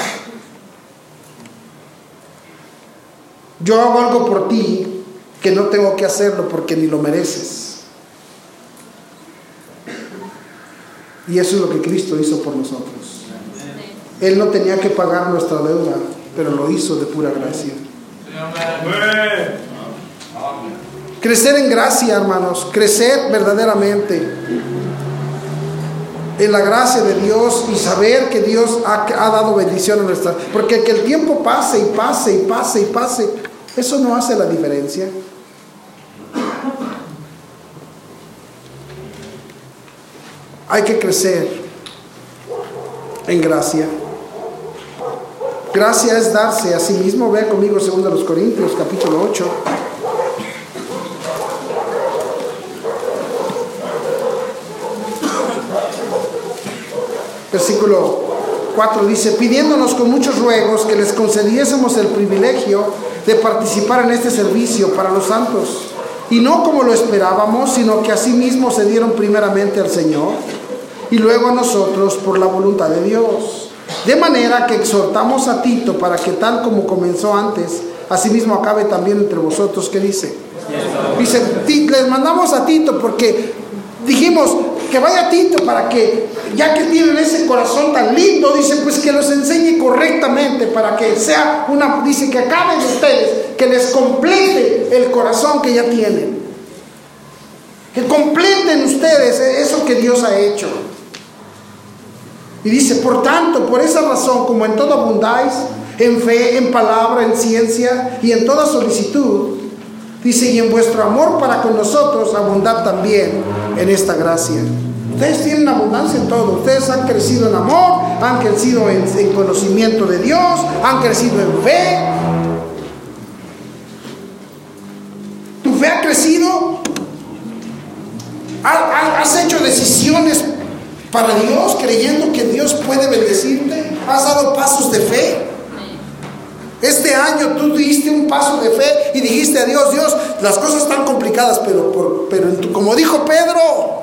Yo hago algo por ti que no tengo que hacerlo porque ni lo mereces. Y eso es lo que Cristo hizo por nosotros. Él no tenía que pagar nuestra deuda, pero lo hizo de pura gracia. Crecer en gracia, hermanos, crecer verdaderamente en la gracia de Dios y saber que Dios ha, ha dado bendición a nuestra. Porque que el tiempo pase y pase y pase y pase, eso no hace la diferencia. Hay que crecer en gracia. Gracia es darse a sí mismo. Ve conmigo 2 Corintios capítulo 8. Versículo 4 dice, pidiéndonos con muchos ruegos que les concediésemos el privilegio de participar en este servicio para los santos. Y no como lo esperábamos, sino que asimismo se dieron primeramente al Señor y luego a nosotros por la voluntad de Dios. De manera que exhortamos a Tito para que tal como comenzó antes, asimismo acabe también entre vosotros. ¿Qué dice? Dice, "Ti- les mandamos a Tito porque dijimos que vaya Tito para que, ya que tienen ese corazón tan lindo, dice, pues que los enseñe correctamente para que sea una, dice que acaben ustedes, que les complete el corazón que ya tienen. Que completen ustedes eso que Dios ha hecho. Y dice, por tanto, por esa razón, como en todo abundáis, en fe, en palabra, en ciencia y en toda solicitud, dice, y en vuestro amor para con nosotros abundad también en esta gracia. Ustedes tienen abundancia en todo. Ustedes han crecido en amor, han crecido en, en conocimiento de Dios, han crecido en fe. ¿Tu fe ha crecido? ¿Ha- ha- ¿Has hecho decisiones para Dios creyendo que Dios puede bendecirte? ¿Has dado pasos de fe? Este año tú diste un paso de fe y dijiste a Dios, Dios, las cosas están complicadas, pero, pero como dijo Pedro,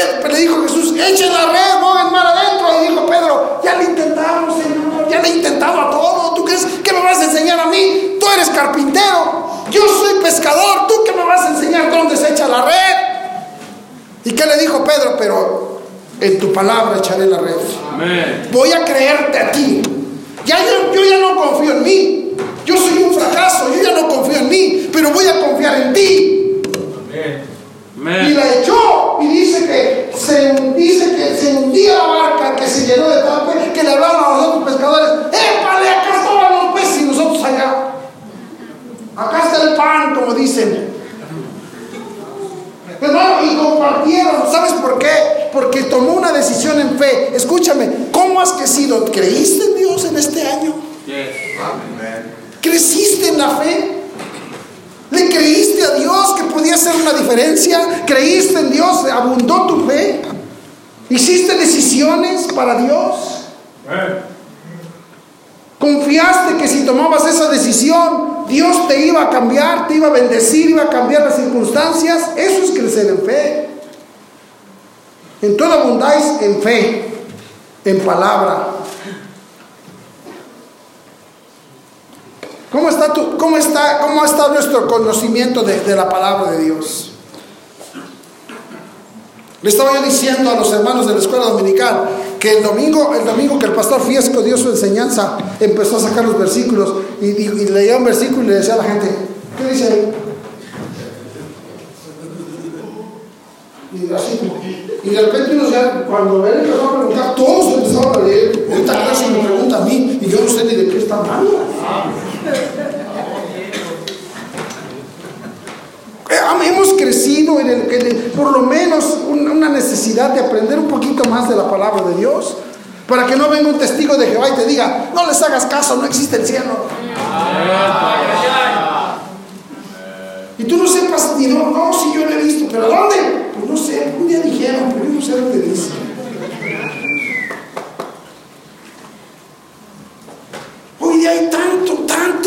Pedro, le dijo Jesús, echen la red, no el mar adentro. Y dijo Pedro, ya lo intentamos, Señor, ya lo he intentado a todo. ¿Tú crees que me vas a enseñar a mí? Tú eres carpintero, yo soy pescador, ¿tú qué me vas a enseñar dónde se echa la red? ¿Y qué le dijo Pedro? Pero en tu palabra echaré la red. Amén. Voy a creerte a ti. Ya yo, yo ya no confío en mí. Yo soy un fracaso, yo ya no confío en mí, pero voy a confiar en ti. Y Amén. la echó se, dice que se hundía la barca, que se llenó de tal pez, que le hablaron a los otros pescadores, ¡épale, acá estaban los peces y nosotros allá! Acá está el pan, como dicen. Hermano, y compartieron, ¿sabes por qué? Porque tomó una decisión en fe. Escúchame, ¿cómo has crecido? ¿Creíste en Dios en este año? Yes. ¿Creciste en la fe? ¿Le creíste a Dios que podía hacer una diferencia? ¿Creíste en Dios? ¿Abundó tu fe? ¿Hiciste decisiones para Dios? ¿Confiaste que si tomabas esa decisión, Dios te iba a cambiar, te iba a bendecir, iba a cambiar las circunstancias? Eso es crecer en fe. En todo abundáis en fe, en palabra, ¿Cómo está, tu, cómo está, cómo está nuestro conocimiento de, la palabra de Dios? Le estaba yo diciendo a los hermanos de la escuela dominical que el domingo, el domingo que el pastor Fiesco dio su enseñanza, empezó a sacar los versículos y, leía un versículo y le decía a la gente, ¿qué dice ahí? Y así, y de repente unos ya, cuando él empezó a preguntar, todos empezaron a leer. Ahorita casi me pregunta a mí y yo no sé ni de qué está hablando. Eh, Hemos crecido en el, por lo menos un- una necesidad de aprender un poquito más de la palabra de Dios. Para que no venga un testigo de Jehová y te diga, no les hagas caso, no existe el cielo. Y tú no sepas ni no, no, si yo lo he visto, pero ¿dónde? Pues no sé, un día dijeron, pero yo no sé dónde dice. Hoy día hay tanto,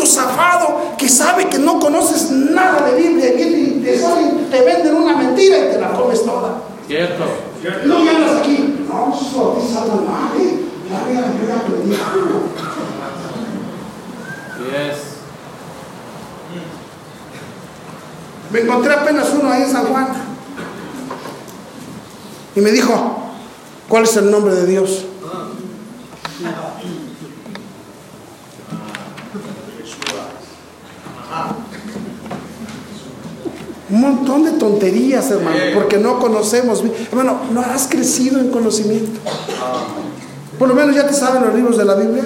zafado que sabe que no conoces nada de Biblia y que te, te venden una mentira y te la comes toda. Cierto. No me andas aquí. No, sus bautistas hablan mal, ¿eh? Ya, ya aprendí algo. Yes. Me encontré apenas uno ahí en San Juan. Y me dijo, ¿cuál es el nombre de Dios? Un montón de tonterías, hermano, porque no conocemos. Hermano, no has crecido en conocimiento. Por lo menos ya te saben los libros de la Biblia.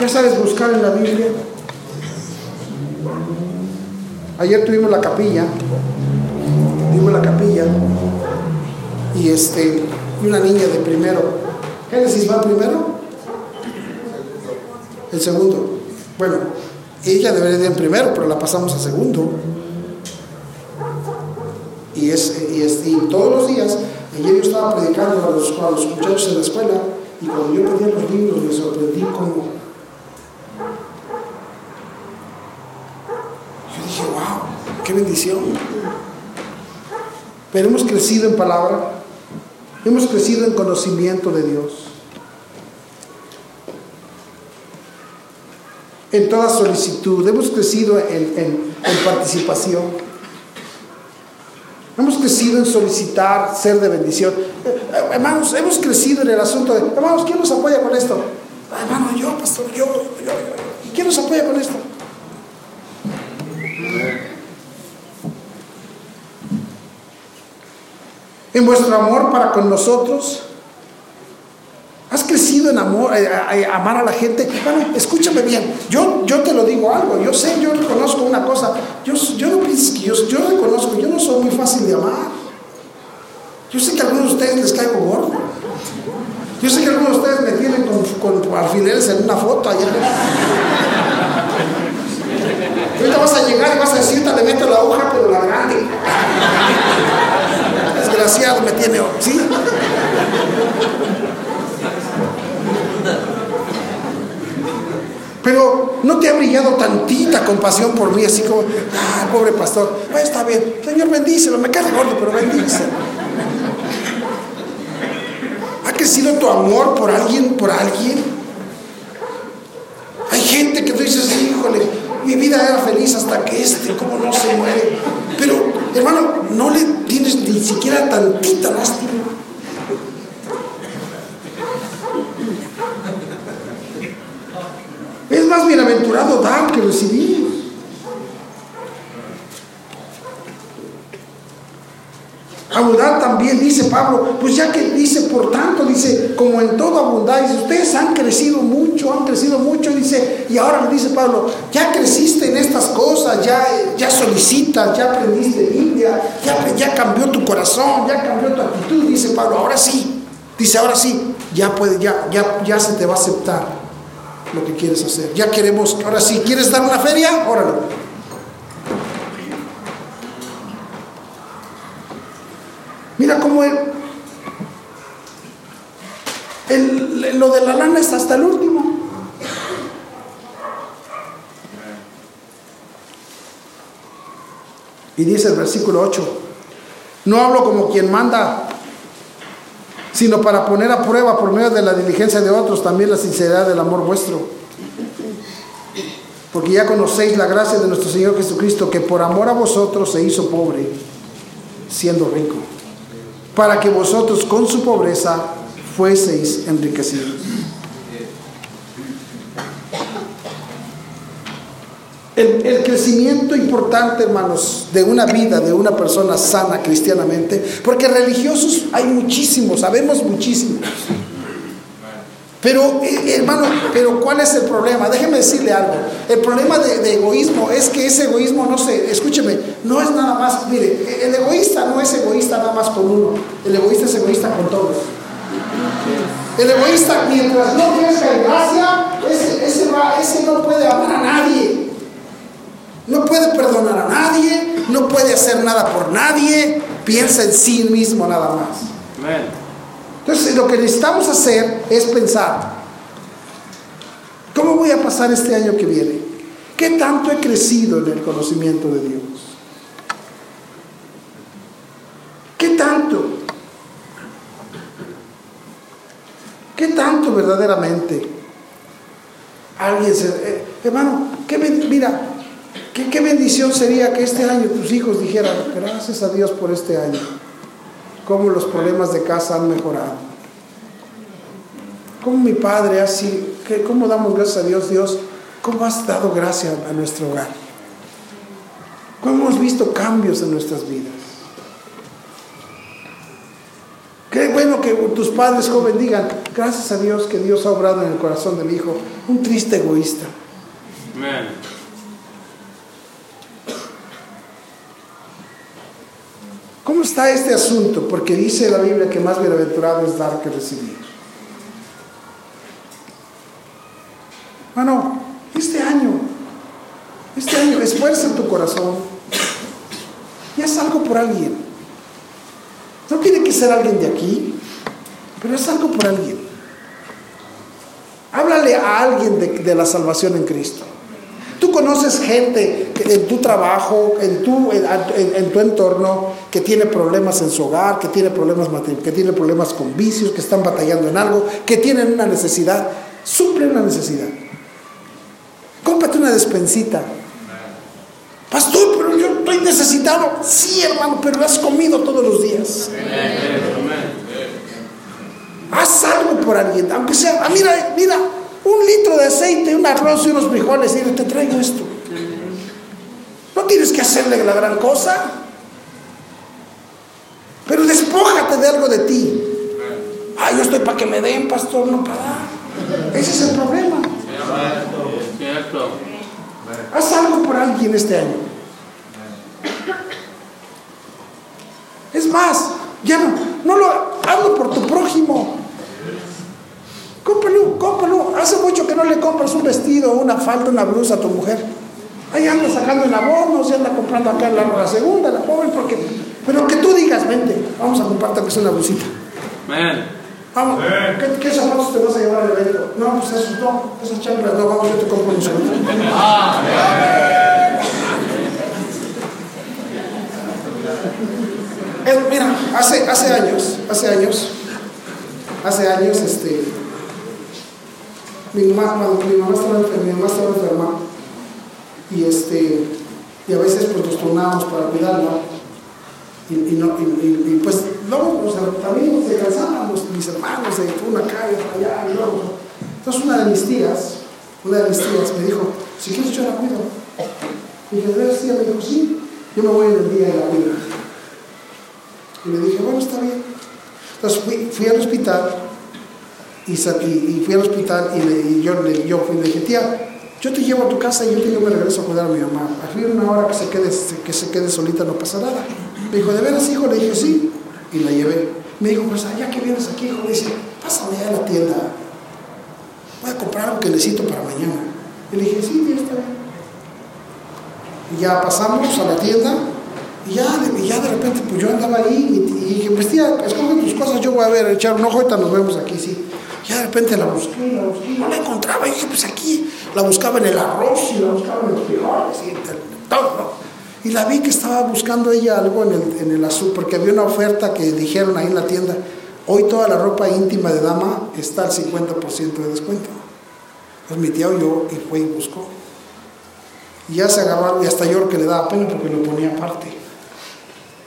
Ya sabes buscar en la Biblia. Ayer tuvimos la capilla. Tuvimos la capilla. Y este, y una niña de primero. Génesis va primero. El segundo. Bueno, ella debería ir en primero, pero la pasamos a segundo. Y, es, y, es- y todos los días, ayer yo estaba predicando a los, a los muchachos en la escuela, y cuando yo pedía los libros me sorprendí como Yo dije, wow, qué bendición. Pero hemos crecido en palabra, hemos crecido en conocimiento de Dios. En toda solicitud, hemos crecido en, participación. Hemos crecido en solicitar ser de bendición. Eh, eh, hermanos, hemos crecido en el asunto de, hermanos, ¿quién nos apoya con esto? "Ah, hermano, yo, pastor, yo, yo, yo. ¿Y quién nos apoya con esto? En vuestro amor para con nosotros, has crecido en amor, eh, amar a la gente. Escúchame bien, yo, yo te lo digo algo, yo sé, yo reconozco una cosa, yo, yo yo, yo reconozco, yo no soy muy fácil de amar. Yo sé que a algunos de ustedes les caigo gordo. Yo sé que algunos de ustedes me tienen con, con alfileres en una foto allá. Ahorita vas a llegar y vas a decir, le meto la hoja, pero la grande. Desgraciado me tiene, ¿sí? Pero no te ha brillado tantita compasión por mí, así como, ah, pobre pastor, está bien, Señor bendícelo, me cae gordo, pero bendícelo. ¿Ha crecido tu amor por alguien, por alguien? Hay gente que tú dices, híjole, mi vida era feliz hasta que este, ¿cómo no se muere? Pero, hermano, no le tienes ni siquiera tantita lástima. Es más bienaventurado dar que recibir. Abundar también, dice Pablo, pues ya que dice, por tanto, dice, como en todo abundar, dice, ustedes han crecido mucho, han crecido mucho, dice, y ahora le dice Pablo, ya creciste en estas cosas, ya, ya solicitas, ya aprendiste Biblia, ya, ya cambió tu corazón, ya cambió tu actitud, dice Pablo, ahora sí, dice, ahora sí, ya puede, ya, ya, ya se te va a aceptar lo que quieres hacer. Ya queremos, ahora sí, ¿quieres dar una feria? Órale. Mira cómo él, el, lo de la lana es hasta el último. Y dice el versículo 8, no hablo como quien manda, sino para poner a prueba por medio de la diligencia de otros también la sinceridad del amor vuestro. Porque ya conocéis la gracia de nuestro Señor Jesucristo, que por amor a vosotros se hizo pobre, siendo rico para que vosotros con su pobreza fueseis enriquecidos. El, crecimiento importante, hermanos, de una vida, de una persona sana cristianamente, porque religiosos hay muchísimos, sabemos muchísimos. Pero, eh, hermano, pero ¿cuál es el problema? Déjeme decirle algo. El problema de, egoísmo es que ese egoísmo no se, escúcheme, no es nada más, mire, el egoísta no es egoísta nada más con uno, el egoísta es egoísta con todos. El egoísta, mientras no crezca en gracia, ese, ese, ese no puede amar a nadie. No puede perdonar a nadie, no puede hacer nada por nadie, piensa en sí mismo nada más. Entonces, lo que necesitamos hacer es pensar, ¿cómo voy a pasar este año que viene? ¿Qué tanto he crecido en el conocimiento de Dios? ¿Qué tanto? ¿Qué tanto verdaderamente? Alguien se... Eh, hermano, ¿qué, mira, ¿qué, bendición sería que este año tus hijos dijeran, gracias a Dios por este año cómo los problemas de casa han mejorado. Cómo mi padre así, que cómo damos gracias a Dios, Dios, cómo has dado gracia a nuestro hogar. Cómo hemos visto cambios en nuestras vidas. Qué bueno que tus padres joven digan, gracias a Dios que Dios ha obrado en el corazón de mi hijo, un triste egoísta. ¿Cómo está este asunto? Porque dice la Biblia que más bienaventurado es dar que recibir. Bueno, este año, este año, esfuerza tu corazón y haz algo por alguien. No tiene que ser alguien de aquí, pero es algo por alguien. Háblale a alguien de la salvación en Cristo. Tú conoces gente en tu trabajo, en tu, en, tu entorno, que tiene problemas en su hogar, que tiene problemas, que tiene problemas con vicios, que están batallando en algo, que tienen una necesidad. Suple una necesidad. Cómprate una despensita. Pastor, pero yo estoy necesitado. Sí, hermano, pero lo has comido todos los días. Haz algo por alguien, aunque sea, ah, mira, mira, un litro de aceite, un arroz y unos frijoles y te traigo esto. No tienes que hacerle la gran cosa. Pero despójate de algo de ti. Ay, yo estoy para que me den, pastor, no para dar. Ese es el problema. Haz algo por alguien este año. Es más, ya no, no lo hazlo por tu prójimo. Cómpralo, cómpralo. Hace mucho que no le compras un vestido, una falda, una blusa a tu mujer. Ahí anda sacando el abono, se anda comprando acá la, la segunda, la joven, porque. Pero que tú digas, vente, vamos a comprarte que es una blusita. Amén. Vamos, ¿qué, qué zapatos te vas a llevar al evento? No, pues esos no, esas chanclas no, vamos, yo te compro unos. Es- mira, hace, hace años, hace años, hace años, este, mi mamá, cuando mi mamá estaba enferma, mi mamá estaba enferma, y este, y a veces pues nos turnábamos para cuidarla, y, no, y, pues luego, también nos descansábamos, mis hermanos, de una acá y allá, y luego, entonces una de mis tías, una de mis tías me dijo, si quieres yo la cuido, y dije, ¿de veras tía? Me dijo, sí, yo me voy en el día de la cuido. Y le dije, bueno, está bien. Entonces fui, fui al hospital y, fui al hospital y, le- y yo, le, yo fui le dije, tía, yo te llevo a tu casa y yo, te, yo me regreso a cuidar a mi mamá. Fin una hora que se, quede, que se quede solita no pasa nada. Me dijo, ¿de veras, hijo? Le dije, sí. Y la llevé. Me dijo, pues ya que vienes aquí, hijo, le dice, pásame a la tienda. Voy a comprar algo que necesito para mañana. Y le dije, sí, tía, está bien. Y ya pasamos a la tienda y ya, de- ya de repente, pues yo andaba ahí y, y dije, pues tía, escoge tus cosas, yo voy a ver, echar un ojo, ahorita nos vemos aquí, sí. Ya de repente la busqué, la busqué, no la encontraba, y dije, pues aquí, la buscaba en el arroz y la buscaba en los frijoles y en el- todo. Y la vi que estaba buscando ella algo en el, en el azul, porque había una oferta que dijeron ahí en la tienda, hoy toda la ropa íntima de dama está al 50% de descuento. Entonces mi tía oyó y fue y buscó. Y ya se agarró algo y hasta yo que le daba pena porque lo ponía aparte.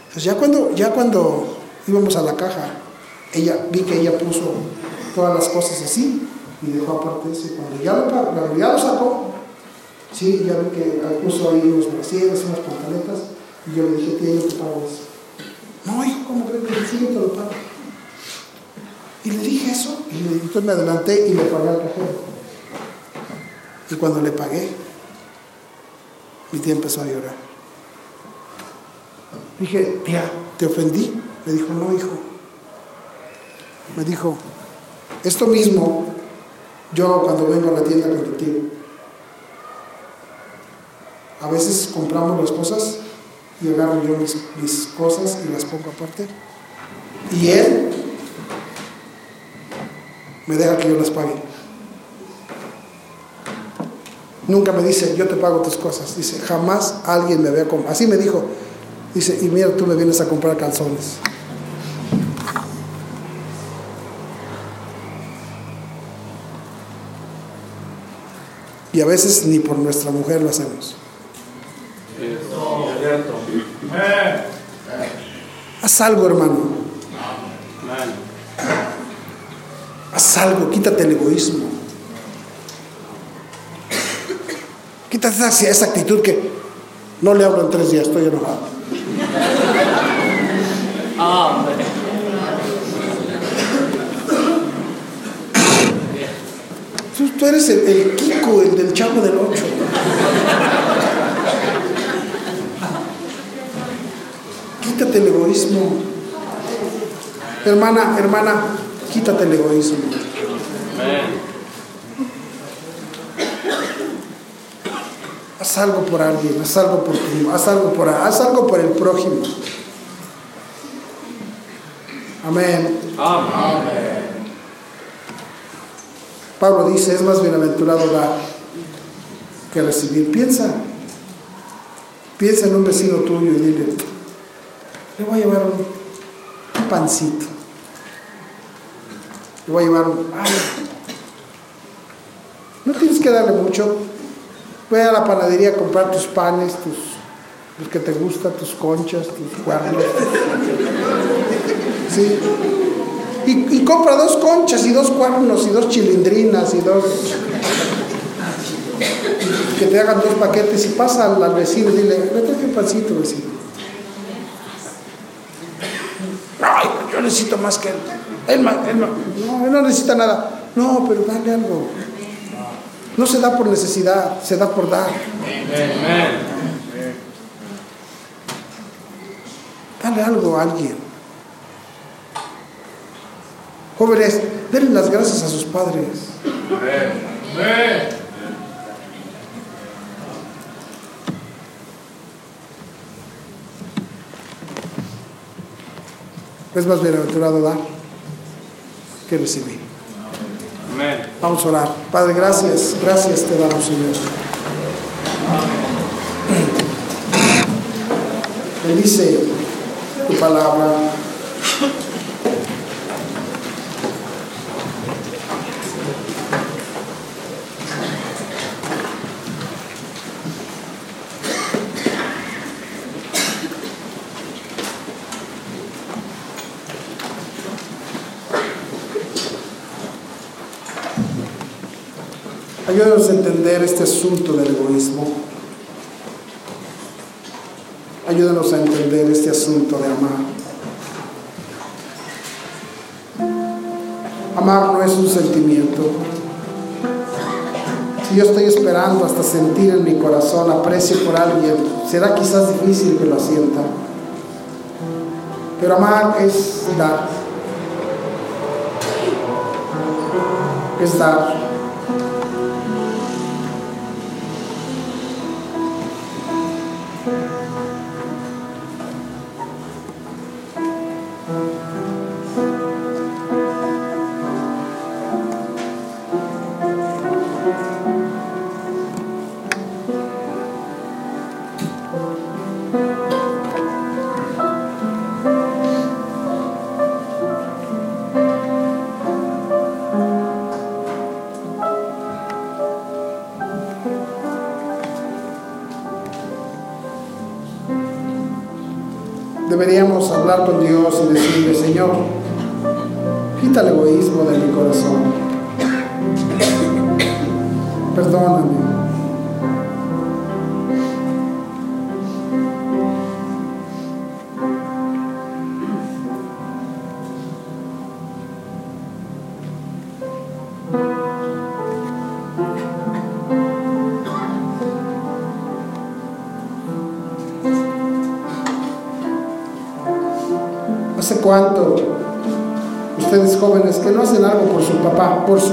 Entonces ya cuando, ya cuando íbamos a la caja, ella, vi que ella puso todas las cosas así y dejó aparte ese. Cuando ya lo, cuando ya lo sacó, sí, ya vi que puso ahí unos brasieres, unas pantaletas, y yo le dije, tía, yo te pago eso. No, hijo, ¿cómo crees que sí, yo te lo pago? Y le dije eso, y le- entonces me adelanté y le pagué al cajero. Y cuando le pagué, mi tía empezó a llorar. Dije, tía, ¿te ofendí? Me dijo, no, hijo. Me dijo, esto mismo yo hago cuando vengo a la tienda con tu tío. A veces compramos las cosas y agarro yo mis, mis cosas y las pongo aparte. Y él me deja que yo las pague. Nunca me dice, yo te pago tus cosas. Dice, jamás alguien me había comprado. Así me dijo. Dice, y mira, tú me vienes a comprar calzones. Y a veces ni por nuestra mujer lo hacemos. Haz algo, hermano. Amén. Haz algo, quítate el egoísmo. Quítate esa, esa actitud que no le hablo en tres días, estoy enojado. Tú, eres el, el Kiko, el del chavo del 8. Quítate el egoísmo. Hermana, hermana, quítate el egoísmo. Haz algo por alguien, haz algo por tu, haz algo por, haz algo por el prójimo. Amén. Amén. Pablo dice, es más bienaventurado dar que recibir. Piensa, piensa en un vecino tuyo y dile, le voy a llevar un, pancito. Le voy a llevar un... no tienes que darle mucho. Ve a la panadería a comprar tus panes, tus, los que te gustan, tus conchas, tus cuernos. Sí. Y, y compra dos conchas y dos cuernos y dos chilindrinas y dos... Que te hagan dos paquetes y pasa al, vecino y dile, me traje un pancito, vecino. Ay, yo necesito más que él. Él, él no, él no necesita nada. No, pero dale algo. No se da por necesidad, se da por dar. Dale algo a alguien. Jóvenes, denle las gracias a sus padres. Amen. Es más bienaventurado dar que recibir. Amen. Vamos a orar. Padre, gracias, gracias te damos, Señor. Bendice tu palabra. Ayúdanos a entender este asunto del egoísmo. Ayúdanos a entender este asunto de amar. Amar no es un sentimiento. Si yo estoy esperando hasta sentir en mi corazón aprecio por alguien, será quizás difícil que lo sienta. Pero amar es dar. Es dar.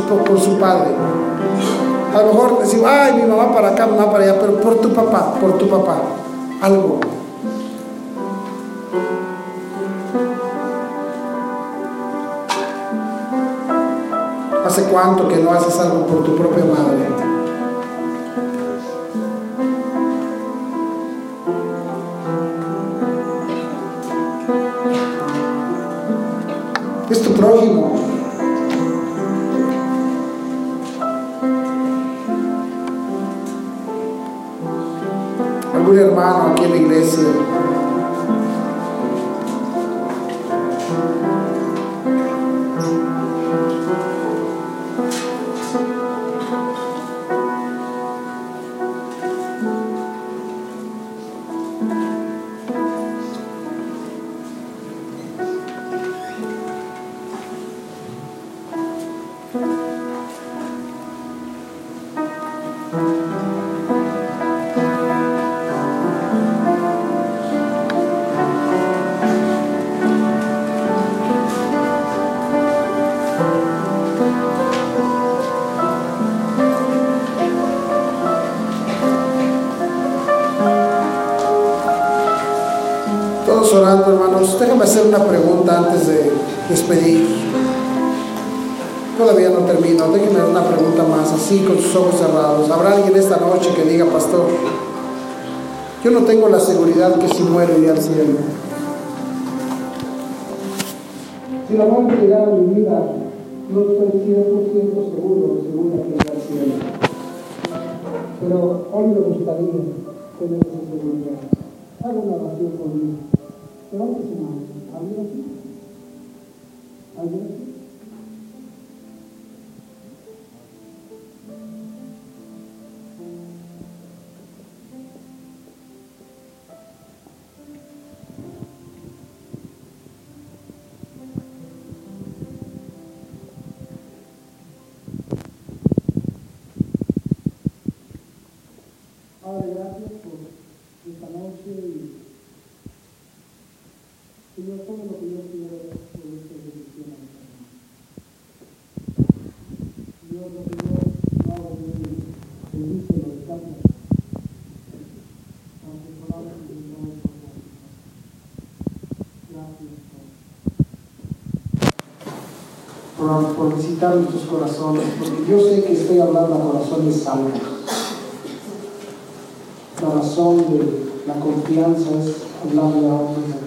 Por su, padre? A lo mejor decimos, ay, mi mamá para acá, mamá para allá, pero por tu papá, por tu papá, algo. ¿Hace cuánto que no haces algo por tu propia madre? Una pregunta antes de despedir. Todavía no termino. Déjenme una pregunta más, así con sus ojos cerrados. ¿Habrá alguien esta noche que diga, pastor, yo no tengo la seguridad que si muero iré al cielo? Si la muerte llegara a mi vida, no estoy 100% seguro, seguro que iré al cielo. Pero hoy me gustaría tener esa seguridad. Haga una oración conmigo. Levante su mano. 알고 계십니까? 알고 계십니까? por, por visitar nuestros corazones, porque yo sé que estoy hablando a corazones salvos. La razón de la confianza es hablarle a hombres